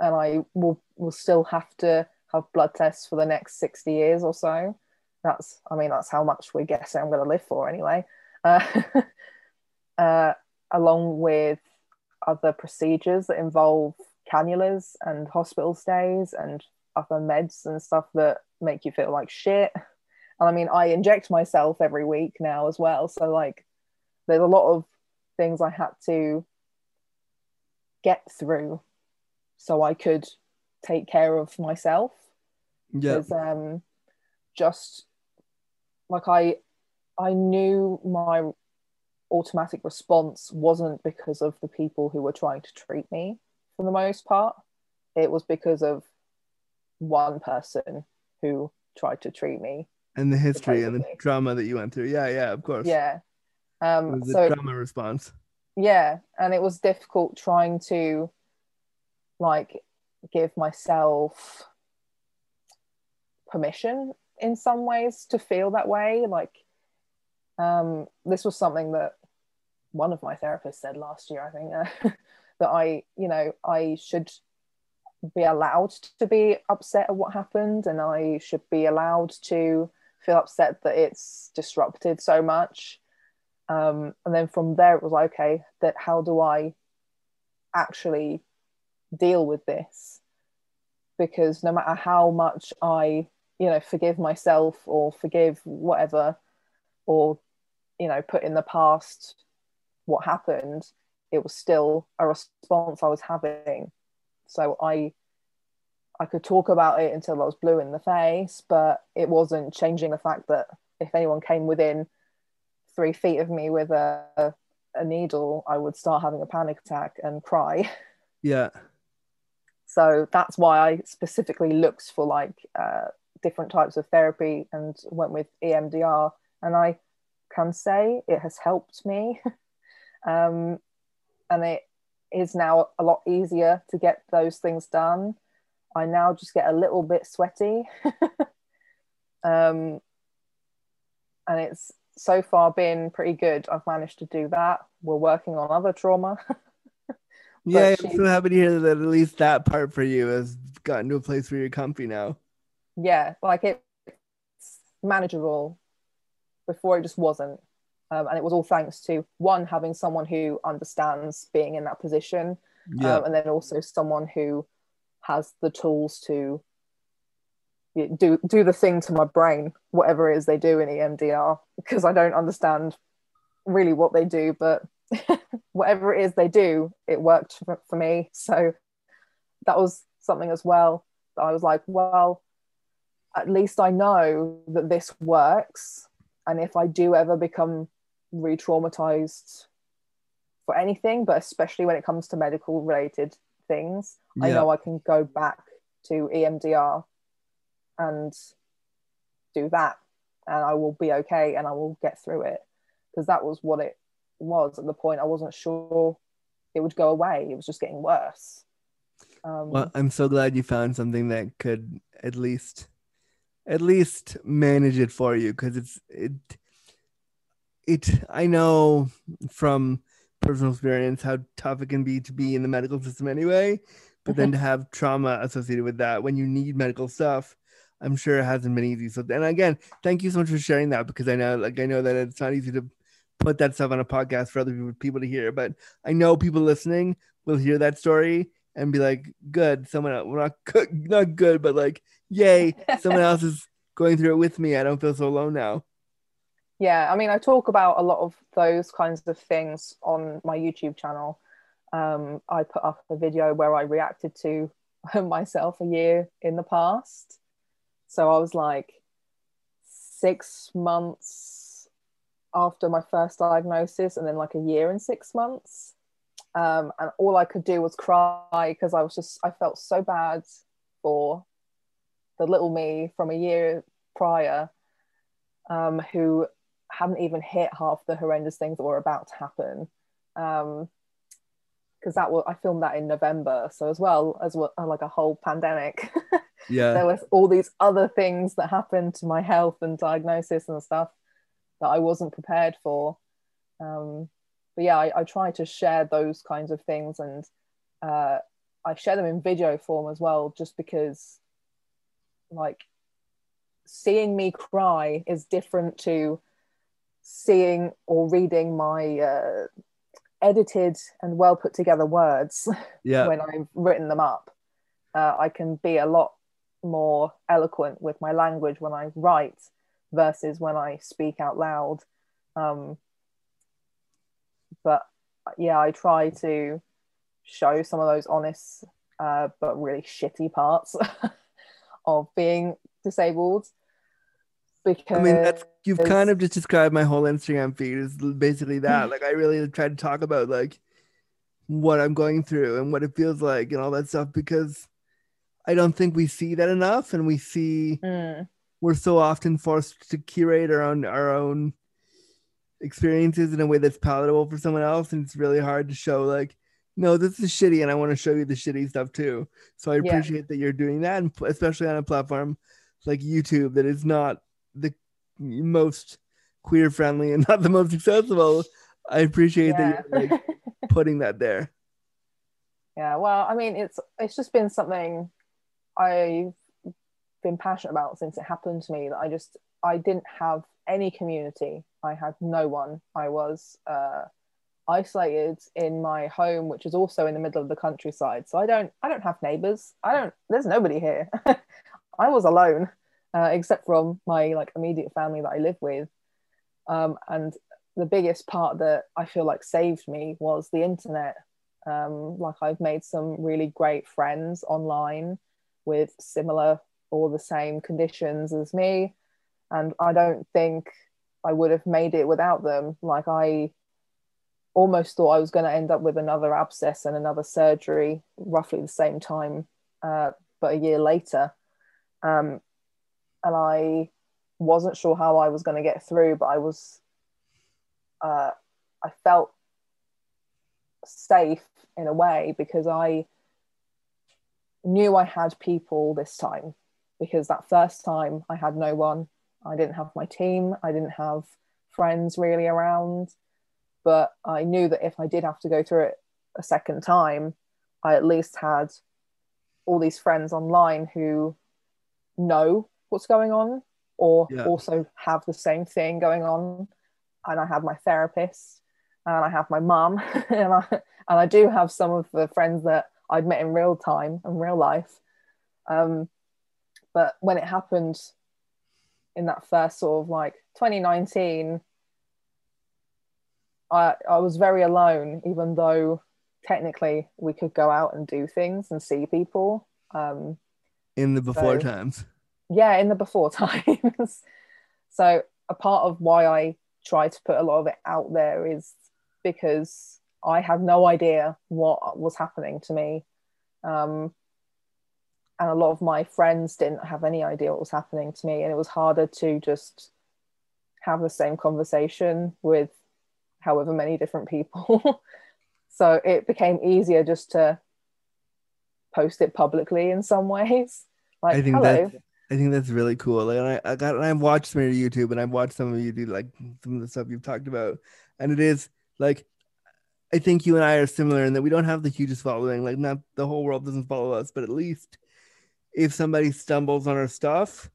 and I will will still have to have blood tests for the next sixty years or so. That's I mean that's how much we're guessing I'm going to live for anyway. Uh, (laughs) uh, along with other procedures that involve cannulas and hospital stays and other meds and stuff that make you feel like shit. And I mean, I inject myself every week now as well. So, like, there's a lot of things I had to get through so I could take care of myself. yeah, um, just like I, I knew my automatic response wasn't because of the people who were trying to treat me for the most part. It was because of one person who tried to treat me. and the history and the drama that you went through. Yeah, yeah, of course. Yeah. Um, so drama response. yeah and it was difficult trying to like give myself permission in some ways to feel that way like um, this was something that one of my therapists said last year i think uh, (laughs) that i you know i should be allowed to be upset at what happened and i should be allowed to feel upset that it's disrupted so much um, and then from there it was like okay that how do i actually deal with this? Because no matter how much i you know forgive myself or forgive whatever or you know put in the past what happened it was still a response i was having. So i i could talk about it until i was blue in the face but it wasn't changing the fact that if anyone came within three feet of me with a a needle i would start having a panic attack and cry. (laughs) Yeah. so that's why i specifically looked for like uh, different types of therapy and went with emdr and i can say it has helped me. (laughs) Um, and it is now a lot easier to get those things done. I now just get a little bit sweaty. (laughs) Um, and it's so far been pretty good. I've managed to do that. We're working on other trauma. (laughs) Yeah, she- I'm so happy to hear that at least that part for you has gotten to a place where you're comfy now. yeah like it, it's manageable. Before it just wasn't. Um, and it was all thanks to one having someone who understands being in that position Yeah. um, and then also someone who has the tools to do do the thing to my brain whatever it is they do in emdr because i don't understand really what they do but (laughs) whatever it is they do it worked for, for me. So that was something as well that i was like well at least i know that this works and if i do ever become re-traumatized for anything but especially when it comes to medical related things i know i can go back to emdr and do that and i will be okay and i will get through it. Because that was what it was at the point. I wasn't sure it would go away. It was just getting worse. Um, Well, I'm so glad you found something that could at least at least manage it for you because it's it it I know from personal experience how tough it can be to be in the medical system anyway, but then to have trauma associated with that when you need medical stuff, I'm sure it hasn't been easy. So and again, thank you so much for sharing that because I know like I know that it's not easy to put that stuff on a podcast for other people, to hear, but I know people listening will hear that story and be like, "Good, someone else. Well, not (laughs) good, not good, but like, yay, someone else is going through it with me. I don't feel so alone now." yeah i mean i talk about a lot of those kinds of things on my youtube channel um, i put up a video where i reacted to (laughs) myself a year in the past so i was like six months after my first diagnosis and then like a year and six months um, and all i could do was cry because i was just i felt so bad for the little me from a year prior um, who hadn't even hit half the horrendous things that were about to happen. Um, because that was I filmed that in November, so as well as well, uh, like a whole pandemic, (laughs) Yeah, there was all these other things that happened to my health and diagnosis and stuff that I wasn't prepared for. Um, but yeah, I, I try to share those kinds of things, and uh, I share them in video form as well, just because, like, seeing me cry is different to seeing or reading my uh, edited and well put together words (laughs) yeah, when I've written them up. Uh, I can be a lot more eloquent with my language when I write versus when I speak out loud. Um, but yeah, I try to show some of those honest uh, but really shitty parts (laughs) of being disabled. Because I mean, that's you've kind of just described my whole Instagram feed is basically that. like, I really tried to talk about like what I'm going through and what it feels like and all that stuff because I don't think we see that enough, and we see Mm, we're so often forced to curate our own our own experiences in a way that's palatable for someone else, and it's really hard to show like, no, this is shitty, and I want to show you the shitty stuff too. So I Yeah. appreciate that you're doing that, and especially on a platform like YouTube that is not the most queer friendly and (laughs) not the most accessible, I appreciate that you're like (laughs) putting that there. Yeah, well, I mean, it's it's just been something I've been passionate about since it happened to me. That I just I didn't have any community. I had no one. I was uh, isolated in my home, which is also in the middle of the countryside. So I don't I don't have neighbors. I don't. There's nobody here. (laughs) I was alone, uh, except from my like immediate family that I live with. Um, and the biggest part that I feel like saved me was the internet. Um, like I've made some really great friends online with similar or the same conditions as me, and I don't think I would have made it without them. Like I almost thought I was going to end up with another abscess and another surgery roughly the same time, uh, but a year later. Um, and I wasn't sure how I was going to get through, but I was, uh, I felt safe in a way because I knew I had people this time. Because that first time I had no one, I didn't have my team, I didn't have friends really around. But I knew that if I did have to go through it a second time, I at least had all these friends online who know what's going on or yeah. also have the same thing going on. And I have my therapist and I have my mum (laughs) and I and I do have some of the friends that I'd met in real time and real life. Um, but when it happened in that first sort of like 2019, I I was very alone, even though technically we could go out and do things and see people. Um, in the before so, times yeah in the before (laughs) times. So a part of why i try to put a lot of it out there is because i had no idea what was happening to me. Um, and a lot of my friends didn't have any idea what was happening to me and it was harder to just have the same conversation with however many different people. (laughs) So it became easier just to post it publicly in some ways. Like I think hello. that I think that's really cool. Like, and I, I got, and I've watched some of your YouTube, and I've watched some of you do like some of the stuff you've talked about, and it is like, I think you and I are similar in that we don't have the hugest following. Like, not the whole world doesn't follow us, but at least if somebody stumbles on our stuff,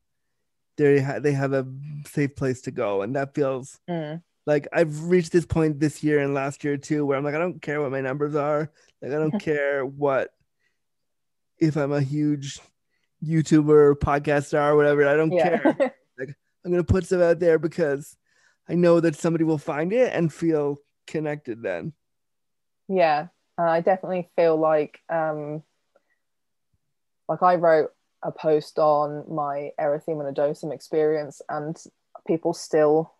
they ha- they have a safe place to go, and that feels mm. like I've reached this point this year and last year too, where I'm like, I don't care what my numbers are. Like, I don't (laughs) care what if I'm a huge YouTuber, podcast star, whatever. I don't yeah. care. (laughs) like I'm gonna put stuff out there because I know that somebody will find it and feel connected then. Yeah, uh, I definitely feel like um like I wrote a post on my erythema nodosum experience and people still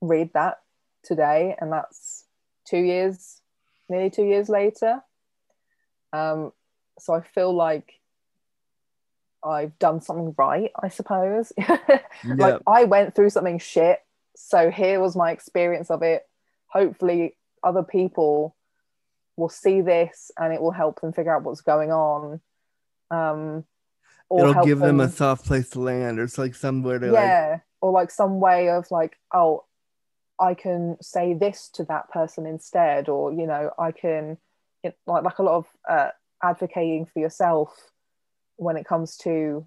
read that today and that's two years nearly two years later um so I feel like I've done something right, I suppose. (laughs) like I went through something shit. So here was my experience of it. Hopefully, other people will see this and it will help them figure out what's going on. Um, or It'll give them, them, a soft place to land, or it's like somewhere to yeah, like... or like some way of like, oh, I can say this to that person instead, or you know, I can like like a lot of uh, advocating for yourself when it comes to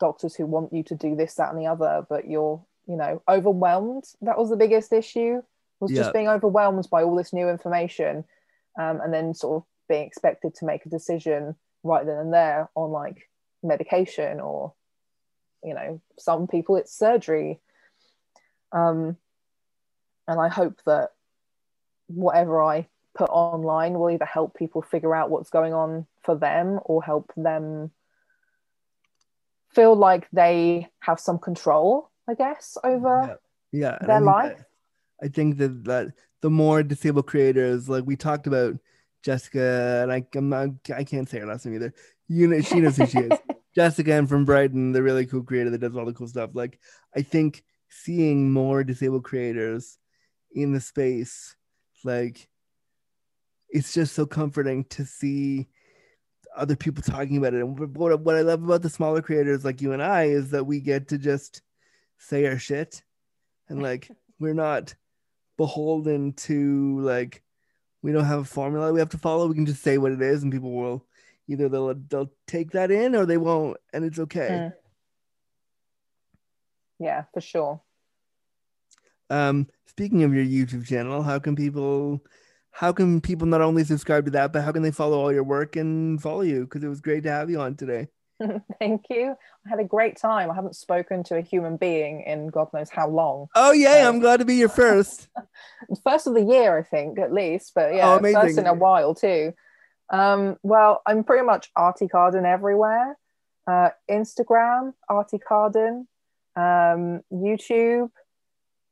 doctors who want you to do this, that, and the other, but you're, you know, overwhelmed. That was the biggest issue, was yeah. just being overwhelmed by all this new information um, and then sort of being expected to make a decision right then and there on like medication or, you know, some people it's surgery. Um, and I hope that whatever I put online will either help people figure out what's going on for them or help them feel like they have some control i guess over yeah, yeah their I life that, i think that that the more disabled creators like we talked about jessica and i I'm not, i can't say her last name either. You know she knows who she is. (laughs) Jessica and from brighton the really cool creator that does all the cool stuff. Like i think seeing more disabled creators in the space like it's just so comforting to see other people talking about it. And what, what I love about the smaller creators like you and I is that we get to just say our shit and like (laughs) we're not beholden to like we don't have a formula we have to follow. We can just say what it is and people will either they'll they'll take that in or they won't and it's okay. Mm. Yeah, for sure. Um speaking of your YouTube channel, how can people how can people not only subscribe to that, but how can they follow all your work and follow you? Because it was great to have you on today. (laughs) Thank you. I had a great time. I haven't spoken to a human being in God knows how long. Oh yeah, I'm glad to be your first. (laughs) first of the year, I think, at least. But yeah, Oh, first in a while too. Um, well, I'm pretty much Artie Carden everywhere. Uh, Instagram, Artie Carden. Um, YouTube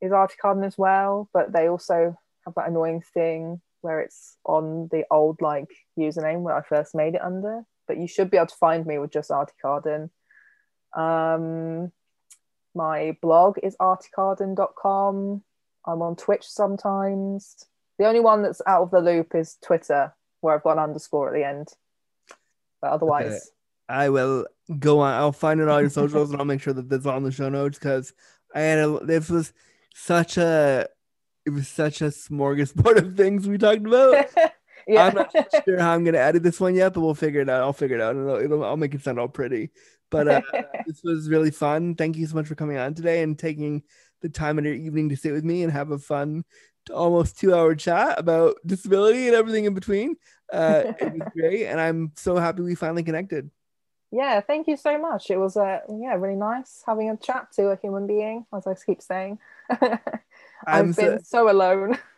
is Artie Carden as well, but they also have that annoying thing where it's on the old like username where I first made it under. But you should be able to find me with just Artie Carden. Um, my blog is artiecarden.com. I'm on Twitch sometimes. The only one that's out of the loop is Twitter, where I've got an underscore at the end. But otherwise, I will go on. I'll find it on your socials and I'll make sure that that's on the show notes because I had a. This was such a. It was such a smorgasbord of things we talked about. (laughs) yeah. I'm not sure how I'm gonna edit this one yet, but we'll figure it out. I'll figure it out, it'll, it'll, I'll make it sound all pretty. But uh, (laughs) this was really fun. Thank you so much for coming on today and taking the time in your evening to sit with me and have a fun, almost two hour chat about disability and everything in between. Uh, it was (laughs) great, and I'm so happy we finally connected. yeah, thank you so much. It was uh, yeah, really nice having a chat to a human being, as I keep saying. I'm I've so- been so alone. (laughs)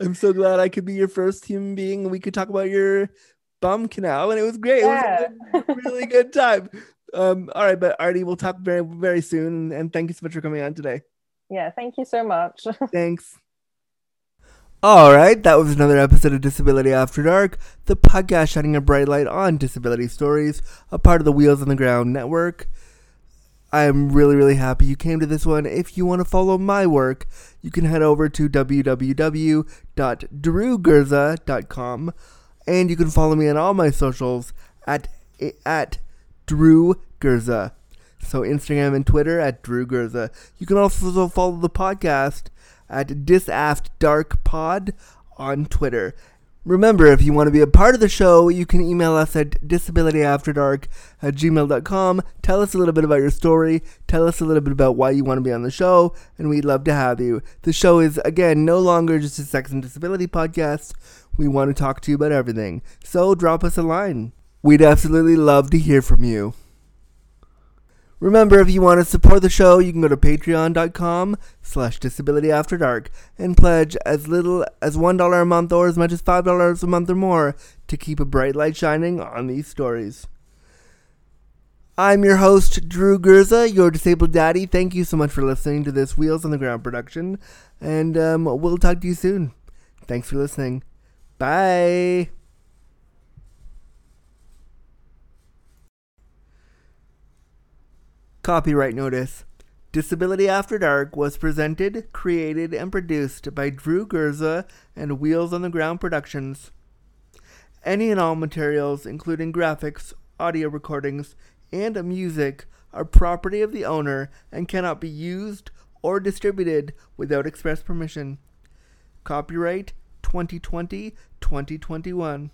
I'm so glad I could be your first human being we could talk about your bum canal and it was great. It Yeah. was a really good time. Um, all right, but Artie, we'll talk very very soon and thank you so much for coming on today. yeah, thank you so much. (laughs) Thanks. All right, that was another episode of Disability After Dark, the podcast shining a bright light on disability stories, a part of the Wheels on the Ground network. I am really, really happy you came to this one. If you want to follow my work, you can head over to www.drewgurza.com and you can follow me on all my socials at at Drew Gurza. So Instagram and Twitter at Drew Gurza. You can also follow the podcast at Disaft Dark Pod on Twitter. Remember, if you want to be a part of the show, you can email us at disabilityafterdark at gmail.com. Tell us a little bit about your story. Tell us a little bit about why you want to be on the show, and we'd love to have you. The show is, again, no longer just a sex and disability podcast. We want to talk to you about everything. So drop us a line. We'd absolutely love to hear from you. Remember, if you want to support the show, you can go to patreon.com slash disability after dark and pledge as little as $1 a month or as much as $5 a month or more to keep a bright light shining on these stories. I'm your host, Drew Gurza, your disabled daddy. Thank you so much for listening to this Wheels on the Ground production, and um, we'll talk to you soon. Thanks for listening. Bye. Copyright notice. Disability After Dark was presented, created, and produced by Drew Gurza and Wheels on the Ground Productions. Any and all materials, including graphics, audio recordings, and music, are property of the owner and cannot be used or distributed without express permission. Copyright 2020 2021.